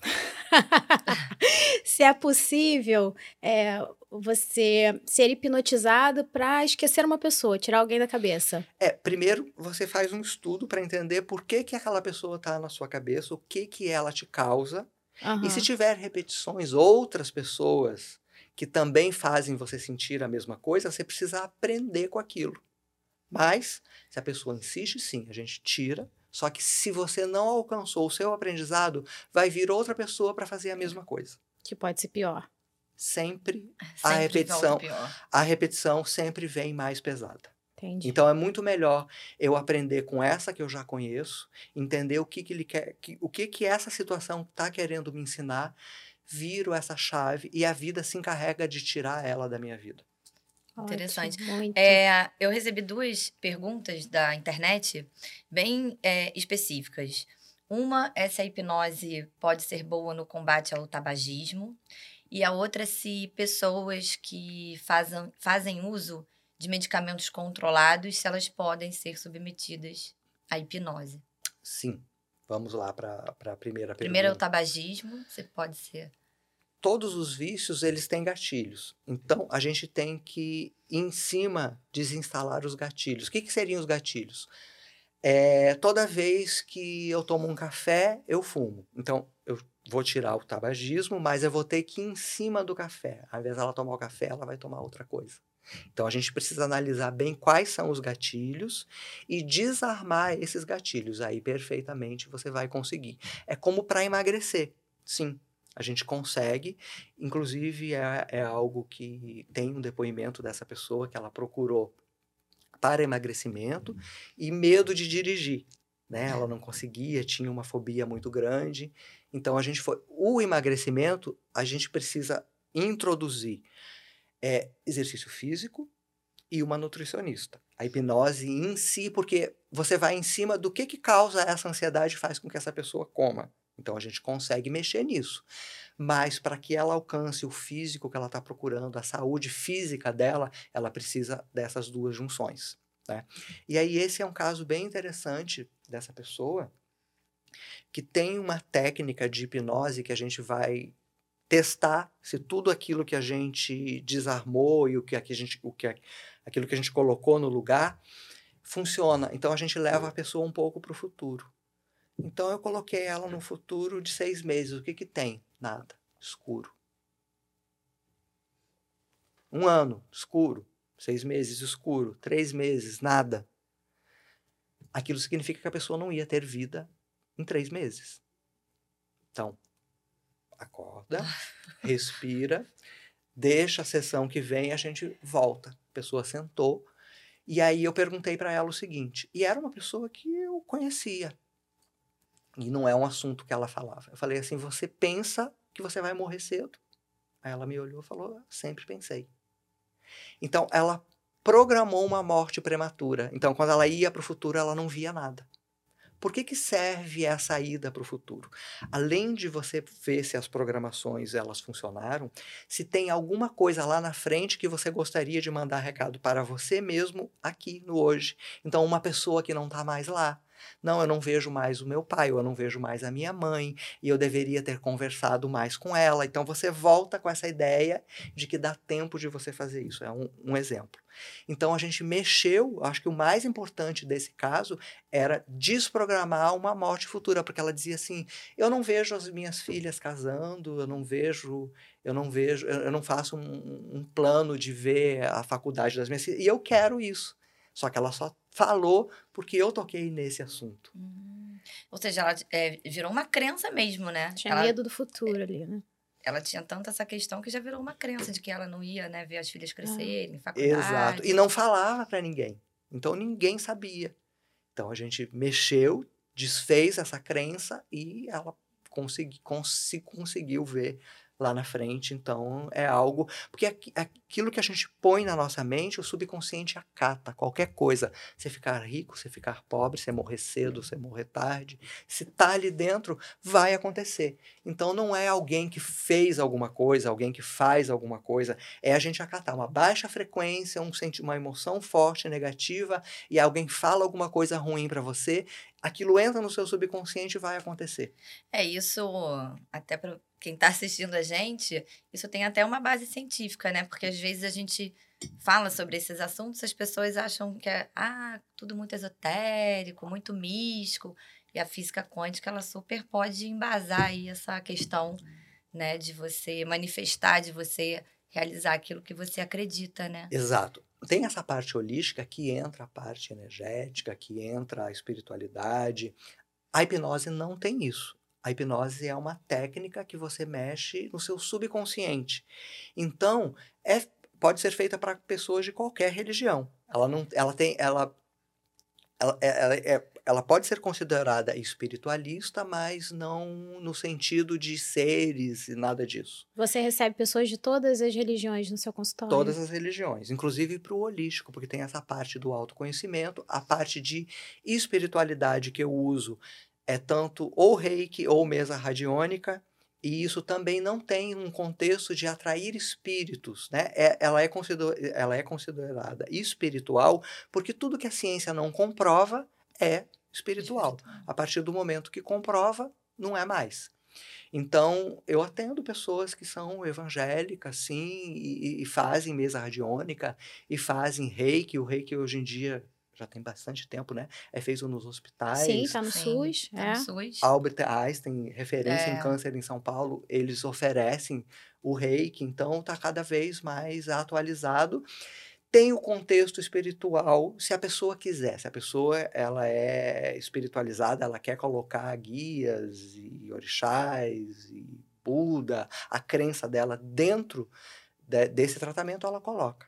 [SPEAKER 2] se é possível é, você ser hipnotizado para esquecer uma pessoa, tirar alguém da cabeça.
[SPEAKER 3] É, primeiro você faz um estudo para entender por que, que aquela pessoa está na sua cabeça, o que, que ela te causa. Uhum. E se tiver repetições, outras pessoas que também fazem você sentir a mesma coisa, você precisa aprender com aquilo. Mas, se a pessoa insiste, sim, a gente tira só que se você não alcançou o seu aprendizado, vai vir outra pessoa para fazer a mesma coisa.
[SPEAKER 2] Que pode ser pior.
[SPEAKER 3] Sempre, sempre a repetição, a repetição sempre vem mais pesada.
[SPEAKER 2] Entendi.
[SPEAKER 3] Então é muito melhor eu aprender com essa que eu já conheço, entender o que, que ele quer, que, o que que essa situação está querendo me ensinar, viro essa chave e a vida se encarrega de tirar ela da minha vida.
[SPEAKER 1] Interessante. É, eu recebi duas perguntas da internet bem é, específicas. Uma é se a hipnose pode ser boa no combate ao tabagismo, e a outra é se pessoas que fazem, fazem uso de medicamentos controlados, se elas podem ser submetidas à hipnose.
[SPEAKER 3] Sim. Vamos lá para a primeira pergunta.
[SPEAKER 1] Primeiro é o tabagismo, você pode ser
[SPEAKER 3] todos os vícios eles têm gatilhos. Então a gente tem que em cima desinstalar os gatilhos. O que, que seriam os gatilhos? É, toda vez que eu tomo um café, eu fumo. Então eu vou tirar o tabagismo, mas eu vou ter que ir em cima do café. Ao invés dela tomar o café, ela vai tomar outra coisa. Então a gente precisa analisar bem quais são os gatilhos e desarmar esses gatilhos. Aí perfeitamente você vai conseguir. É como para emagrecer. Sim, a gente consegue. Inclusive, é, é algo que tem um depoimento dessa pessoa que ela procurou para emagrecimento e medo de dirigir. Né? Ela não conseguia, tinha uma fobia muito grande. Então, a gente foi. O emagrecimento, a gente precisa introduzir é, exercício físico e uma nutricionista. A hipnose em si, porque você vai em cima do que, que causa essa ansiedade e faz com que essa pessoa coma. Então a gente consegue mexer nisso. Mas para que ela alcance o físico que ela está procurando, a saúde física dela, ela precisa dessas duas junções. Né? E aí esse é um caso bem interessante dessa pessoa que tem uma técnica de hipnose que a gente vai testar se tudo aquilo que a gente desarmou e o que, a gente, o que aquilo que a gente colocou no lugar funciona. Então a gente leva a pessoa um pouco para o futuro. Então eu coloquei ela no futuro de seis meses. O que que tem? Nada. Escuro. Um ano, escuro. Seis meses, escuro. Três meses, nada. Aquilo significa que a pessoa não ia ter vida em três meses. Então, acorda, respira, deixa a sessão que vem a gente volta. A pessoa sentou. E aí eu perguntei para ela o seguinte, e era uma pessoa que eu conhecia, e não é um assunto que ela falava. Eu falei assim: você pensa que você vai morrer cedo? Aí ela me olhou e falou: sempre pensei. Então ela programou uma morte prematura. Então quando ela ia para o futuro, ela não via nada. Por que, que serve essa ida para o futuro? Além de você ver se as programações elas funcionaram, se tem alguma coisa lá na frente que você gostaria de mandar recado para você mesmo aqui no hoje. Então, uma pessoa que não está mais lá, não, eu não vejo mais o meu pai, ou eu não vejo mais a minha mãe, e eu deveria ter conversado mais com ela. Então você volta com essa ideia de que dá tempo de você fazer isso. É um, um exemplo. Então a gente mexeu, acho que o mais importante desse caso era desprogramar uma morte futura, porque ela dizia assim: eu não vejo as minhas filhas casando, eu não vejo, eu não vejo, eu não faço um, um plano de ver a faculdade das minhas filhas, e eu quero isso. Só que ela só falou porque eu toquei nesse assunto.
[SPEAKER 1] Hum. Ou seja, ela é, virou uma crença mesmo, né?
[SPEAKER 2] Tinha
[SPEAKER 1] ela,
[SPEAKER 2] medo do futuro ali, né?
[SPEAKER 1] ela tinha tanto essa questão que já virou uma crença de que ela não ia, né, ver as filhas crescerem, faculdade.
[SPEAKER 3] Exato. E não falava para ninguém. Então ninguém sabia. Então a gente mexeu, desfez essa crença e ela consegui, cons conseguiu ver lá na frente. Então, é algo. Porque aquilo que a gente põe na nossa mente, o subconsciente acata qualquer coisa. Você ficar rico, você ficar pobre, você morrer cedo, você morrer tarde. Se tá ali dentro, vai acontecer. Então, não é alguém que fez alguma coisa, alguém que faz alguma coisa. É a gente acatar uma baixa frequência, um, uma emoção forte, negativa, e alguém fala alguma coisa ruim para você. Aquilo entra no seu subconsciente e vai acontecer.
[SPEAKER 1] É isso, até para quem está assistindo a gente, isso tem até uma base científica, né? Porque às vezes a gente fala sobre esses assuntos, as pessoas acham que é ah, tudo muito esotérico, muito místico. E a física quântica, ela super pode embasar aí essa questão, né, de você manifestar, de você realizar aquilo que você acredita, né?
[SPEAKER 3] Exato. Tem essa parte holística que entra a parte energética, que entra a espiritualidade. A hipnose não tem isso. A hipnose é uma técnica que você mexe no seu subconsciente. Então, é, pode ser feita para pessoas de qualquer religião. Ela não, ela tem, ela, ela, é, ela, é, ela pode ser considerada espiritualista, mas não no sentido de seres e nada disso.
[SPEAKER 2] Você recebe pessoas de todas as religiões no seu consultório?
[SPEAKER 3] Todas as religiões, inclusive para o holístico, porque tem essa parte do autoconhecimento, a parte de espiritualidade que eu uso é tanto ou reiki ou mesa radiônica, e isso também não tem um contexto de atrair espíritos, né? É, ela, é ela é considerada espiritual porque tudo que a ciência não comprova é espiritual. A partir do momento que comprova, não é mais. Então, eu atendo pessoas que são evangélicas, sim, e, e fazem mesa radiônica, e fazem reiki. O reiki hoje em dia já tem bastante tempo, né? É feito nos hospitais.
[SPEAKER 2] Sim, está no Sim, SUS. Tá é. no
[SPEAKER 1] SUS.
[SPEAKER 3] Albert Einstein, referência é. em câncer em São Paulo, eles oferecem o reiki, então está cada vez mais atualizado. Tem o contexto espiritual, se a pessoa quiser, se a pessoa ela é espiritualizada, ela quer colocar guias e orixás e Buda, a crença dela dentro de, desse tratamento, ela coloca.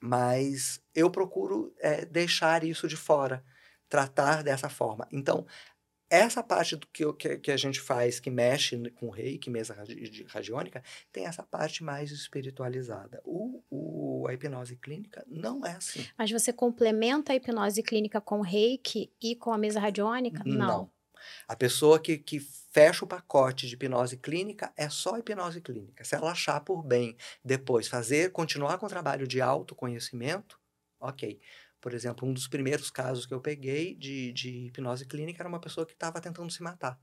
[SPEAKER 3] Mas eu procuro é, deixar isso de fora, tratar dessa forma. Então, essa parte do que, que, que, a gente faz, que mexe com reiki, mesa radiônica, tem essa parte mais espiritualizada. O, o, a hipnose clínica não é assim.
[SPEAKER 2] Mas você complementa a hipnose clínica com reiki e com a mesa radiônica? Não. não.
[SPEAKER 3] A pessoa que, que fecha o pacote de hipnose clínica é só hipnose clínica. Se ela achar por bem depois fazer, continuar com o trabalho de autoconhecimento, ok. Por exemplo, um dos primeiros casos que eu peguei de, de hipnose clínica era uma pessoa que estava tentando se matar.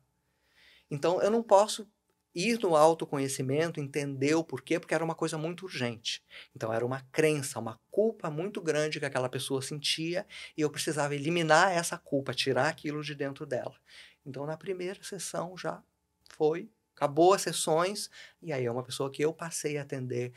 [SPEAKER 3] Então, eu não posso ir no autoconhecimento, entender o porquê, porque era uma coisa muito urgente. Então era uma crença, uma culpa muito grande que aquela pessoa sentia e eu precisava eliminar essa culpa, tirar aquilo de dentro dela. Então na primeira sessão já foi, acabou as sessões e aí é uma pessoa que eu passei a atender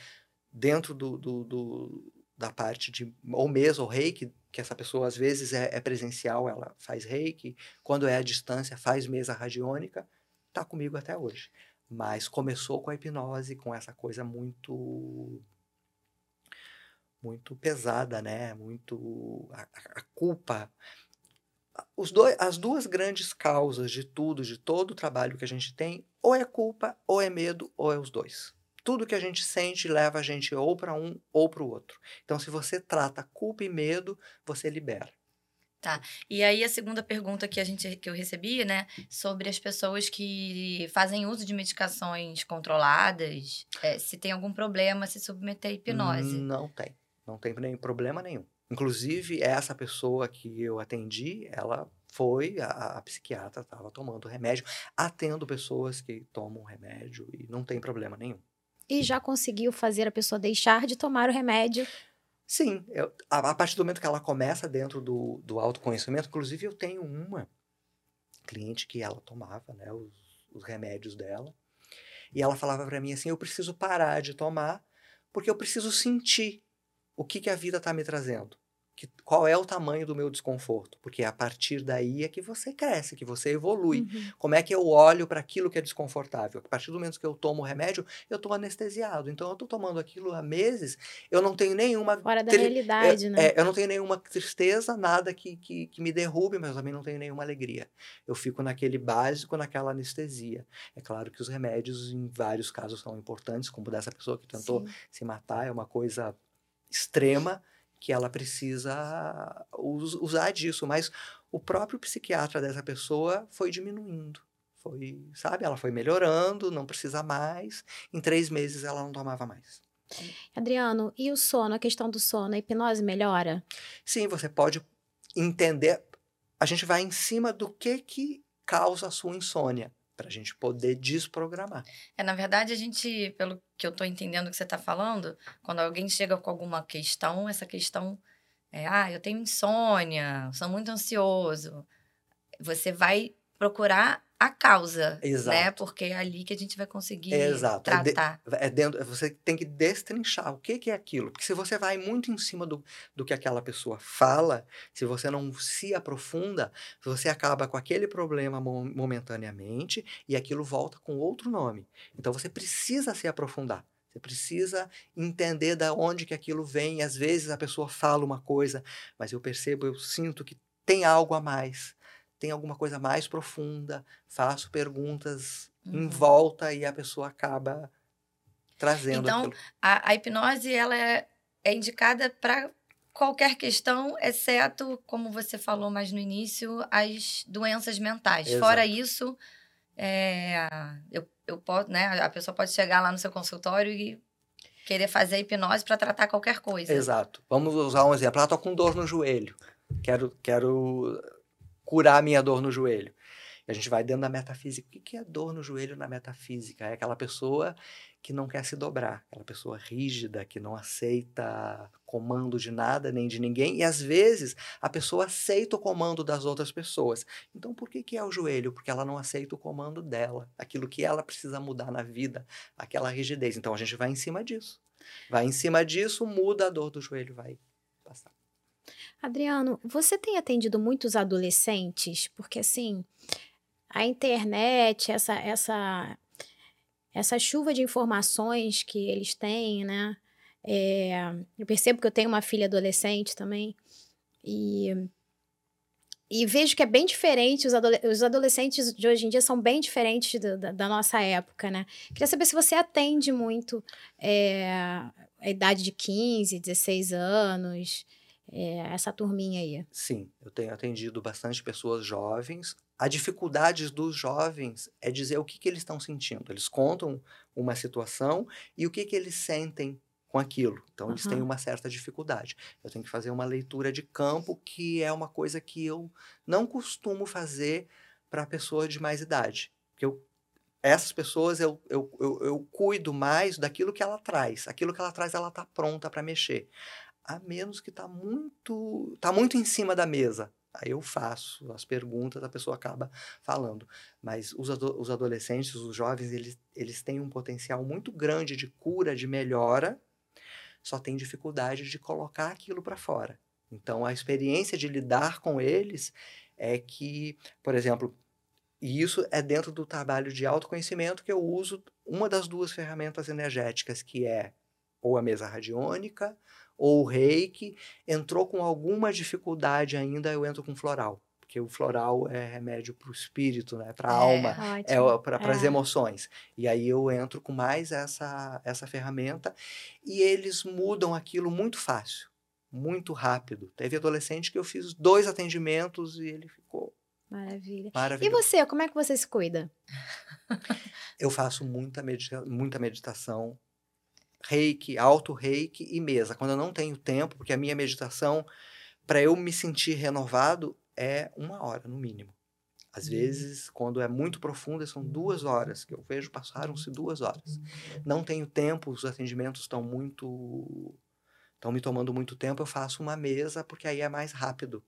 [SPEAKER 3] dentro do, do, do da parte de ou mesmo ou reiki, que essa pessoa às vezes é, é presencial, ela faz reiki, quando é à distância faz mesa radiônica, está comigo até hoje. Mas começou com a hipnose, com essa coisa muito muito pesada, né? Muito a, a culpa. Os dois, as duas grandes causas de tudo, de todo o trabalho que a gente tem, ou é culpa, ou é medo, ou é os dois. Tudo que a gente sente leva a gente ou para um ou para o outro. Então, se você trata culpa e medo, você libera.
[SPEAKER 1] Tá. E aí a segunda pergunta que a gente que eu recebi, né, sobre as pessoas que fazem uso de medicações controladas, é, se tem algum problema se submeter à hipnose.
[SPEAKER 3] Não tem. Não tem nem problema nenhum. Inclusive, essa pessoa que eu atendi, ela foi, a, a psiquiatra estava tomando remédio, atendo pessoas que tomam remédio e não tem problema nenhum.
[SPEAKER 2] E já conseguiu fazer a pessoa deixar de tomar o remédio?
[SPEAKER 3] Sim, eu, a, a, partir do momento que ela começa dentro do, do autoconhecimento, inclusive eu tenho uma cliente que ela tomava né, os, os remédios dela, e ela falava para mim assim: eu preciso parar de tomar porque eu preciso sentir o que, que a vida está me trazendo. Que, qual é o tamanho do meu desconforto, porque a partir daí é que você cresce, que você evolui.
[SPEAKER 2] Uhum.
[SPEAKER 3] Como é que eu olho para aquilo que é desconfortável? A partir do momento que eu tomo o remédio, eu estou anestesiado. Então eu estou tomando aquilo há meses, eu não tenho nenhuma
[SPEAKER 2] Fora da realidade,
[SPEAKER 3] é,
[SPEAKER 2] né?
[SPEAKER 3] é, eu não tenho nenhuma tristeza, nada que, que, que me derrube, mas também não tenho nenhuma alegria. Eu fico naquele básico, naquela anestesia. É claro que os remédios, em vários casos, são importantes, como dessa pessoa que tentou
[SPEAKER 2] Sim.
[SPEAKER 3] se matar, é uma coisa extrema que ela precisa us- usar disso. Mas o próprio psiquiatra dessa pessoa foi diminuindo. Foi, sabe, ela foi melhorando, não precisa mais. Em três meses ela não tomava mais.
[SPEAKER 2] Adriano, e o sono, a questão do sono, a hipnose melhora?
[SPEAKER 3] Sim, você pode entender. A gente vai em cima do que que causa a sua insônia, para a gente poder desprogramar.
[SPEAKER 1] É, na verdade, a gente, pelo que eu tô entendendo que você tá falando, quando alguém chega com alguma questão, essa questão é, ah, eu tenho insônia, sou muito ansioso. Você vai procurar a causa, né?
[SPEAKER 3] Exato.
[SPEAKER 1] Porque é ali que a gente vai conseguir
[SPEAKER 3] Exato. É de-
[SPEAKER 1] tratar.
[SPEAKER 3] É dentro, você tem que destrinchar o que, que é aquilo. Porque se você vai muito em cima do, do que aquela pessoa fala, se você não se aprofunda, você acaba com aquele problema mo- momentaneamente e aquilo volta com outro nome. Então você precisa se aprofundar. Você precisa entender da onde que aquilo vem. Às vezes a pessoa fala uma coisa, mas eu percebo, eu sinto que tem algo a mais. Tem alguma coisa mais profunda. Faço perguntas em
[SPEAKER 1] Uhum.
[SPEAKER 3] volta e a pessoa acaba trazendo
[SPEAKER 1] Então. A, a hipnose, ela é, é indicada para qualquer questão, exceto, como você falou mais no início, as doenças mentais. Fora
[SPEAKER 3] Exato.
[SPEAKER 1] isso, é, eu, eu posso, né, a pessoa pode chegar lá no seu consultório e querer fazer hipnose para tratar qualquer coisa.
[SPEAKER 3] Exato. Vamos usar um exemplo. Ah, tô com dor no joelho. Quero, quero curar a minha dor no joelho. E a gente vai dentro da metafísica. O que é dor no joelho na metafísica? É aquela pessoa que não quer se dobrar, aquela pessoa rígida, que não aceita comando de nada nem de ninguém. E às vezes a pessoa aceita o comando das outras pessoas. Então por que, que é o joelho? Porque ela não aceita o comando dela, aquilo que ela precisa mudar na vida, aquela rigidez. Então a gente vai em cima disso. Vai em cima disso, muda a dor do joelho, vai.
[SPEAKER 2] Adriano, você tem atendido muitos adolescentes? Porque assim, a internet, essa essa essa chuva de informações que eles têm, né? É, eu percebo que eu tenho uma filha adolescente também e e vejo que é bem diferente, os, adole- os adolescentes de hoje em dia são bem diferentes do- da, da nossa época, né? Queria saber se você atende muito é, a idade de 15, 16 anos, é, essa turminha aí.
[SPEAKER 3] Sim, eu tenho atendido bastante pessoas jovens. A dificuldade dos jovens é dizer o que, que eles estão sentindo. Eles contam uma situação e o que, que eles sentem com aquilo. Então, eles têm uma certa dificuldade. Eu tenho que fazer uma leitura de campo, que é uma coisa que eu não costumo fazer para pessoa de mais idade. Porque eu, essas pessoas eu, eu, eu, eu cuido mais daquilo que ela traz. Aquilo que ela traz, ela está pronta para mexer. A menos que está muito, tá muito em cima da mesa. Aí eu faço as perguntas, a pessoa acaba falando. Mas os, ado- os adolescentes, os jovens, eles, eles têm um potencial muito grande de cura, de melhora, só tem dificuldade de colocar aquilo para fora. Então, a experiência de lidar com eles é que, por exemplo, e isso é dentro do trabalho de autoconhecimento que eu uso uma das duas ferramentas energéticas, que é ou a mesa radiônica ou reiki. Entrou com alguma dificuldade ainda, eu entro com floral. Porque o floral é remédio para o espírito, né? para a
[SPEAKER 1] É.
[SPEAKER 3] alma é para as
[SPEAKER 2] É.
[SPEAKER 3] emoções. E aí eu entro com mais essa, essa ferramenta e eles mudam aquilo muito fácil, muito rápido. Teve adolescente que eu fiz dois atendimentos e ele ficou
[SPEAKER 2] Maravilha. E
[SPEAKER 3] maravilhoso.
[SPEAKER 2] você, como é que você se cuida?
[SPEAKER 3] Eu faço muita, medita muita meditação, reiki, alto reiki e mesa. Quando eu não tenho tempo, porque a minha meditação, para eu me sentir renovado, é uma hora no mínimo. Às vezes, quando é muito profunda, são duas horas, que eu vejo passaram-se duas horas. Não tenho tempo, os atendimentos estão muito. estão me tomando muito tempo, eu faço uma mesa, porque aí é mais rápido.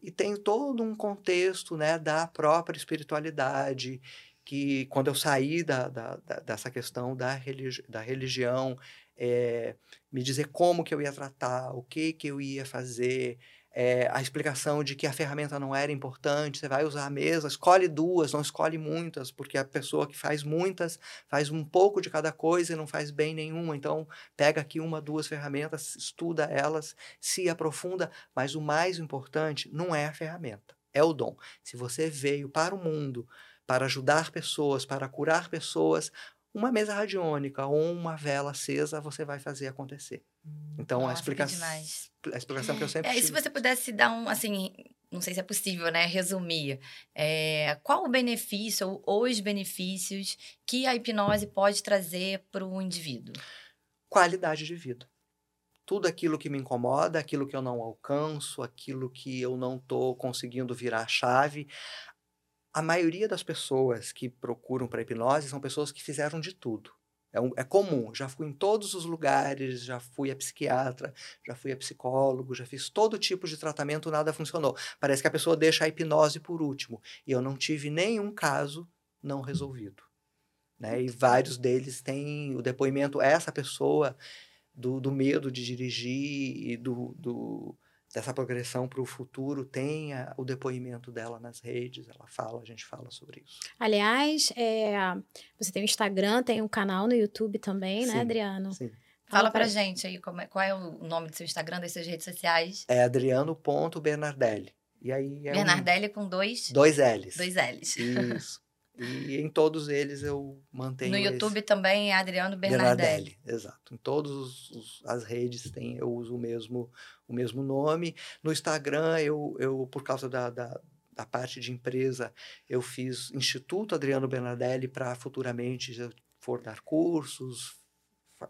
[SPEAKER 3] E tem todo um contexto né, da própria espiritualidade, que quando eu saí da, da, da dessa questão da, religi da religião, é, me dizer como que eu ia tratar, o que que eu ia fazer, é, a explicação de que a ferramenta não era importante, você vai usar a mesa, escolhe duas, não escolhe muitas, porque a pessoa que faz muitas faz um pouco de cada coisa e não faz bem nenhuma. Então, pega aqui uma, duas ferramentas, estuda elas, se aprofunda, mas o mais importante não é a ferramenta, é o dom. Se você veio para o mundo para ajudar pessoas, para curar pessoas, uma mesa radiônica ou uma vela acesa, você vai fazer acontecer. Então,
[SPEAKER 1] Nossa,
[SPEAKER 3] a, explicação, a explicação que eu sempre
[SPEAKER 1] é, E se você pudesse dar um, assim, não sei se é possível, né, resumir, é, qual o benefício ou os benefícios que a hipnose pode trazer para o indivíduo?
[SPEAKER 3] Qualidade de vida. Tudo aquilo que me incomoda, aquilo que eu não alcanço, aquilo que eu não estou conseguindo virar a chave, a maioria das pessoas que procuram para hipnose são pessoas que fizeram de tudo. É, um, é, comum, já fui em todos os lugares, já fui a psiquiatra, já fui a psicólogo, já fiz todo tipo de tratamento, nada funcionou. Parece que a pessoa deixa a hipnose por último. E eu não tive nenhum caso não resolvido. Né? E vários deles têm o depoimento, essa pessoa, do, do medo de dirigir e do, do dessa progressão para o futuro tenha o depoimento dela nas redes, ela fala, a gente fala sobre isso.
[SPEAKER 2] Aliás, é, você tem o Instagram, tem um canal no YouTube também, né, sim, né, Adriano?
[SPEAKER 3] Sim.
[SPEAKER 1] Fala, Fala pra, pra gente aí como é, qual é o nome do seu Instagram, das suas redes sociais.
[SPEAKER 3] É adriano.bernardelli. E aí é
[SPEAKER 1] Bernardelli um... com dois...
[SPEAKER 3] Dois L's.
[SPEAKER 1] Dois L's.
[SPEAKER 3] Isso. E em todos eles eu mantenho.
[SPEAKER 1] No YouTube
[SPEAKER 3] esse...
[SPEAKER 1] também é Adriano Bernardelli. Bernardelli.
[SPEAKER 3] Exato. Em todas as redes tem, eu uso o mesmo, o mesmo nome. No Instagram, eu, eu por causa da, da, da parte de empresa, eu fiz Instituto Adriano Bernardelli para futuramente, se eu for dar cursos,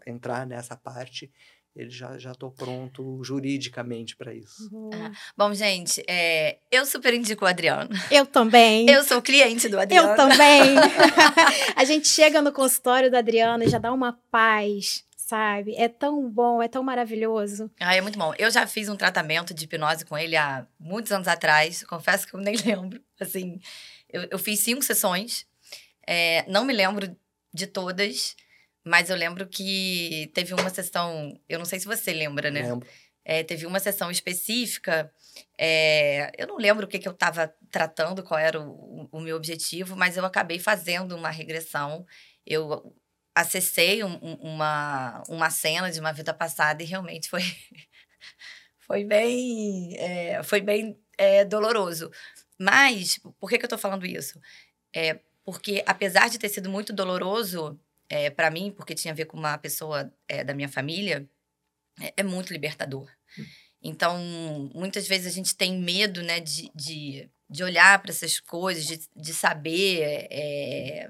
[SPEAKER 3] entrar nessa parte, ele já já estou pronto juridicamente para isso.
[SPEAKER 1] Uhum. Ah, bom, gente, é, eu super indico o Adriano.
[SPEAKER 2] Eu também.
[SPEAKER 1] Eu sou cliente do Adriano.
[SPEAKER 2] Eu também. a gente chega no consultório do Adriano e já dá uma paz, sabe? É tão bom, é tão maravilhoso.
[SPEAKER 1] Ah, é muito bom. Eu já fiz um tratamento de hipnose com ele há muitos anos atrás. Confesso que eu nem lembro. Assim, eu, eu fiz cinco sessões. É, não me lembro de todas. Mas eu lembro que teve uma sessão, eu não sei se você lembra, né?
[SPEAKER 3] Lembro.
[SPEAKER 1] É, teve uma sessão específica, é, eu não lembro o que, que eu estava tratando, qual era o, o, meu objetivo, mas eu acabei fazendo uma regressão. Eu acessei um, uma, uma cena de uma vida passada e realmente foi, foi bem, é, foi bem é, doloroso. Mas, por que, que eu estou falando isso? É, porque, apesar de ter sido muito doloroso, é, para mim, porque tinha a ver com uma pessoa é, da minha família, é, é muito libertador. Então, muitas vezes a gente tem medo, né, de, de, de olhar para essas coisas, de, de saber. É...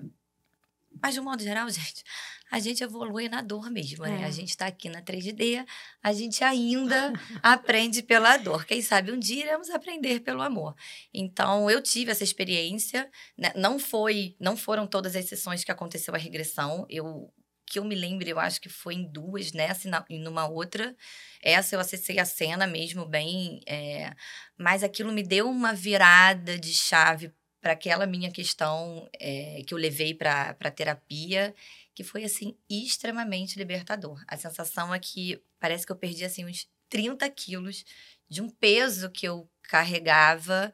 [SPEAKER 1] Mas, de um modo geral, gente, a gente evolui na dor mesmo, né? A é. gente está aqui na 3D, a gente ainda aprende pela dor. Quem sabe um dia iremos aprender pelo amor. Então, eu tive essa experiência, né? não foi, não foram todas as sessões que aconteceu a regressão. Eu que eu me lembre, eu acho que foi em duas, nessa né? e numa outra. Essa eu acessei a cena mesmo bem, é... mas aquilo me deu uma virada de chave para aquela minha questão é, que eu levei para a terapia que foi assim extremamente libertador. A sensação é que parece que eu perdi assim uns 30 quilos de um peso que eu carregava.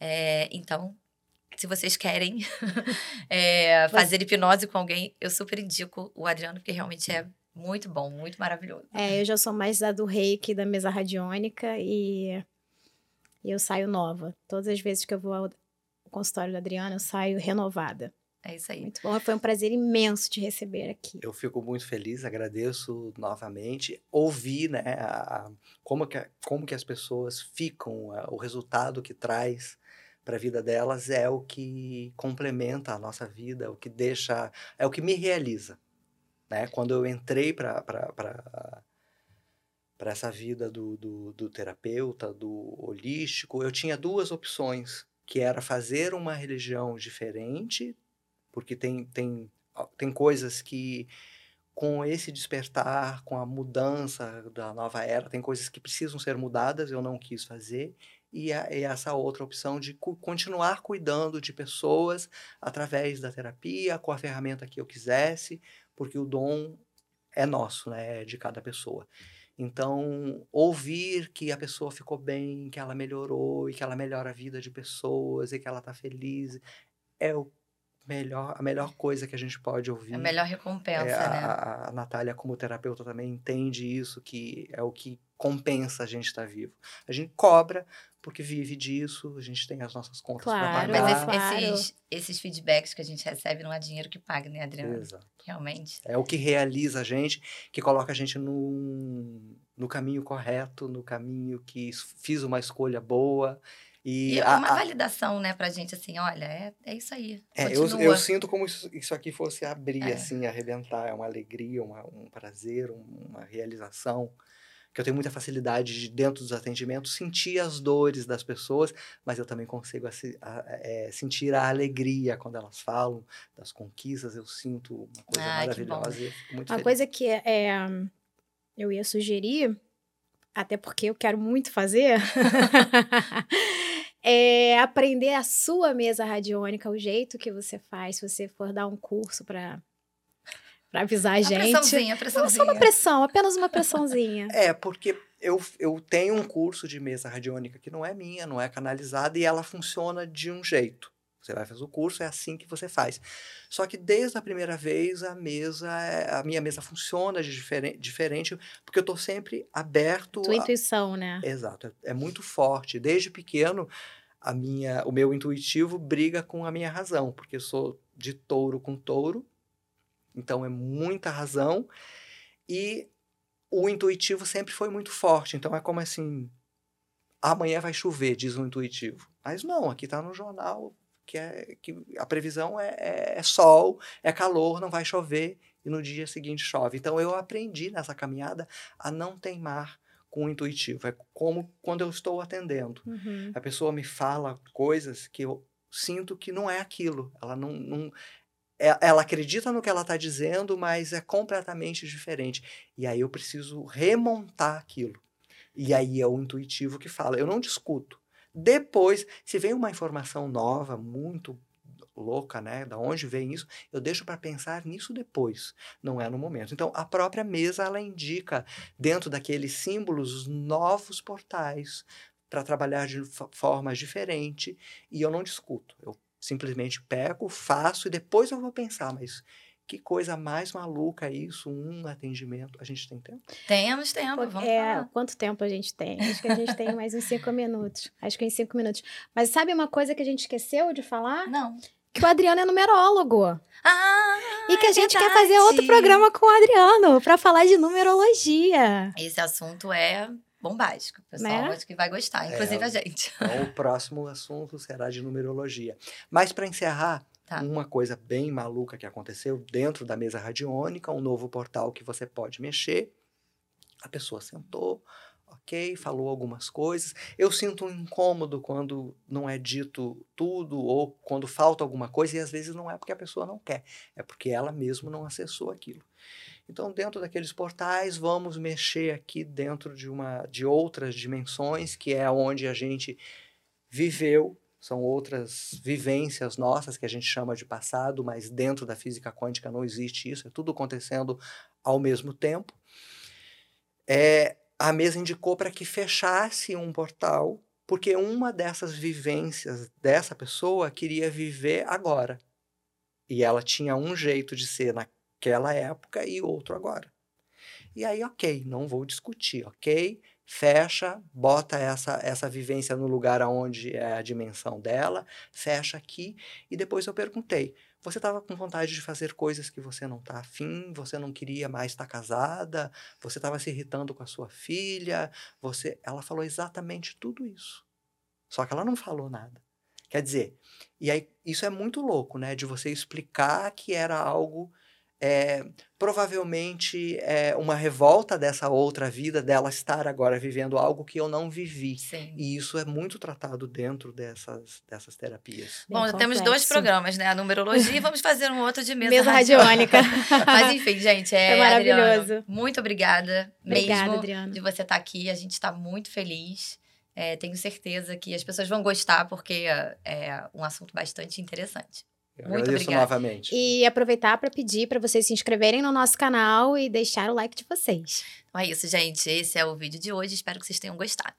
[SPEAKER 1] É, então, se vocês querem é, fazer hipnose com alguém, eu super indico o Adriano, porque realmente é muito bom, muito maravilhoso.
[SPEAKER 2] É, eu já sou mais da do reiki, da mesa radiônica e eu saio nova. Todas as vezes que eu vou ao consultório do Adriano, eu saio renovada.
[SPEAKER 1] É isso aí.
[SPEAKER 2] Muito bom, foi um prazer imenso te receber aqui.
[SPEAKER 3] Eu fico muito feliz, agradeço novamente. Ouvir né, a, a, como, que, como que as pessoas ficam, a, o resultado que traz para a vida delas é o que complementa a nossa vida, é o que deixa, é o que me realiza. Né? Quando eu entrei para para essa vida do, do, do terapeuta, do holístico, eu tinha duas opções, que era fazer uma religião diferente porque tem, tem, tem coisas que, com esse despertar, com a mudança da nova era, tem coisas que precisam ser mudadas, eu não quis fazer. e, a, e essa outra opção de cu continuar cuidando de pessoas através da terapia, com a ferramenta que eu quisesse, porque o dom é nosso, né? É de cada pessoa. Então, ouvir que a pessoa ficou bem, que ela melhorou e que ela melhora a vida de pessoas e que ela está feliz é o melhor, a melhor coisa que a gente pode ouvir.
[SPEAKER 1] A melhor recompensa,
[SPEAKER 3] é,
[SPEAKER 1] né?
[SPEAKER 3] A, a Natália, como terapeuta, também entende isso, que é o que compensa a gente estar tá vivo. A gente cobra porque vive disso, a gente tem as nossas contas
[SPEAKER 2] claro,
[SPEAKER 3] para
[SPEAKER 1] pagar.
[SPEAKER 3] Mas
[SPEAKER 1] esse, esses, esses feedbacks que a gente recebe não é dinheiro que paga, né, Adriana?
[SPEAKER 3] Exato.
[SPEAKER 1] Realmente.
[SPEAKER 3] É o que realiza a gente, que coloca a gente no, no caminho correto, no caminho que fiz uma escolha boa. E,
[SPEAKER 1] e é
[SPEAKER 3] a,
[SPEAKER 1] uma
[SPEAKER 3] a,
[SPEAKER 1] validação, né, pra gente, assim, olha, é, é isso aí.
[SPEAKER 3] É, eu, eu, sinto como isso, isso aqui fosse abrir, é. assim, arrebentar. É uma alegria, uma, um prazer, uma realização que eu tenho muita facilidade de, dentro dos atendimentos, sentir as dores das pessoas, mas eu também consigo a, a, é, sentir a alegria quando elas falam das conquistas, eu sinto uma coisa
[SPEAKER 1] Ai,
[SPEAKER 3] maravilhosa e muito
[SPEAKER 2] Uma
[SPEAKER 3] feliz.
[SPEAKER 2] coisa que é, eu ia sugerir, até porque eu quero muito fazer, é aprender a sua mesa radiônica, o jeito que você faz, se você for dar um curso para para avisar a, a gente.
[SPEAKER 1] Pressãozinha, pressãozinha.
[SPEAKER 2] Só uma pressão, apenas uma pressãozinha.
[SPEAKER 3] é, porque eu, eu tenho um curso de mesa radiônica que não é minha, não é canalizada e ela funciona de um jeito. Você vai fazer o curso, é assim que você faz. Só que desde a primeira vez a mesa, é, a minha mesa funciona de diferente, diferente porque eu estou sempre aberto.
[SPEAKER 2] Tua a... intuição, né?
[SPEAKER 3] Exato, é, é muito forte. Desde pequeno, a minha, o meu intuitivo briga com a minha razão, porque eu sou de touro com touro então é muita razão. E o intuitivo sempre foi muito forte. Então é como assim: amanhã vai chover, diz o intuitivo. Mas não, aqui está no jornal que, é, que a previsão é, é, é, sol, é calor, não vai chover e no dia seguinte chove. Então eu aprendi nessa caminhada a não teimar com o intuitivo. É como quando eu estou atendendo.
[SPEAKER 2] Uhum.
[SPEAKER 3] A pessoa me fala coisas que eu sinto que não é aquilo. Ela não, não é, ela acredita no que ela está dizendo, mas é completamente diferente. E aí eu preciso remontar aquilo. E aí é o intuitivo que fala. Eu não discuto. Depois, se vem uma informação nova, muito louca, né? Da onde vem isso? Eu deixo para pensar nisso depois, não é no momento. Então, a própria mesa ela indica dentro daqueles símbolos novos portais para trabalhar de formas diferentes e eu não discuto. Eu simplesmente pego, faço e depois eu vou pensar, mas que coisa mais maluca isso, um atendimento. A gente tem tempo?
[SPEAKER 1] Temos tempo, vamos
[SPEAKER 2] é,
[SPEAKER 1] falar.
[SPEAKER 2] Quanto tempo a gente tem? Acho que a gente tem mais uns cinco minutos. Acho que em cinco minutos. Mas sabe uma coisa que a gente esqueceu de falar?
[SPEAKER 1] Não.
[SPEAKER 2] Que o Adriano é numerólogo.
[SPEAKER 1] Ah,
[SPEAKER 2] e que a
[SPEAKER 1] é
[SPEAKER 2] gente
[SPEAKER 1] verdade.
[SPEAKER 2] quer fazer outro programa com o Adriano para falar de numerologia.
[SPEAKER 1] Esse assunto é bombástico. O pessoal
[SPEAKER 2] Né?
[SPEAKER 1] acho que vai gostar, inclusive
[SPEAKER 3] É,
[SPEAKER 1] a gente.
[SPEAKER 3] Então, o próximo assunto será de numerologia. Mas para encerrar,
[SPEAKER 1] Tá.
[SPEAKER 3] uma coisa bem maluca que aconteceu dentro da mesa radiônica, um novo portal que você pode mexer. A pessoa sentou, ok, falou algumas coisas. Eu sinto um incômodo quando não é dito tudo ou quando falta alguma coisa, e às vezes não é porque a pessoa não quer, é porque ela mesmo não acessou aquilo. Então, dentro daqueles portais, vamos mexer aqui dentro de uma de outras dimensões, que é onde a gente viveu, são outras vivências nossas que a gente chama de passado, mas dentro da física quântica não existe isso, é tudo acontecendo ao mesmo tempo. É, a mesa indicou para que fechasse um portal, porque uma dessas vivências dessa pessoa queria viver agora. E ela tinha um jeito de ser naquela época e outro agora. E aí, ok, não vou discutir, ok? Fecha, bota essa, essa vivência no lugar onde é a dimensão dela, fecha aqui. E depois eu perguntei: você estava com vontade de fazer coisas que você não está afim, você não queria mais estar casada, você estava se irritando com a sua filha, você. Ela falou exatamente tudo isso. Só que ela não falou nada. Quer dizer, e aí isso é muito louco, né? De você explicar que era algo é, provavelmente é uma revolta dessa outra vida, dela estar agora vivendo algo que eu não vivi.
[SPEAKER 1] Sim.
[SPEAKER 3] E isso é muito tratado dentro dessas, dessas terapias.
[SPEAKER 1] Bom,
[SPEAKER 2] Bem
[SPEAKER 1] já temos dois programas, né? A numerologia e vamos fazer um outro de mesa,
[SPEAKER 2] Mesa radiônica.
[SPEAKER 1] Mas enfim, gente, é,
[SPEAKER 2] É maravilhoso.
[SPEAKER 1] Adriano, muito obrigada,
[SPEAKER 2] Obrigada,
[SPEAKER 1] mesmo
[SPEAKER 2] Adriano.
[SPEAKER 1] de você estar aqui. A gente está muito feliz É, tenho certeza que as pessoas vão gostar, porque é um assunto bastante interessante.
[SPEAKER 3] Eu
[SPEAKER 1] Muito
[SPEAKER 3] agradeço
[SPEAKER 1] obrigada.
[SPEAKER 3] novamente.
[SPEAKER 2] E aproveitar para pedir para vocês se inscreverem no nosso canal e deixar o like de vocês.
[SPEAKER 1] Então é isso, gente. Esse é o vídeo de hoje. Espero que vocês tenham gostado.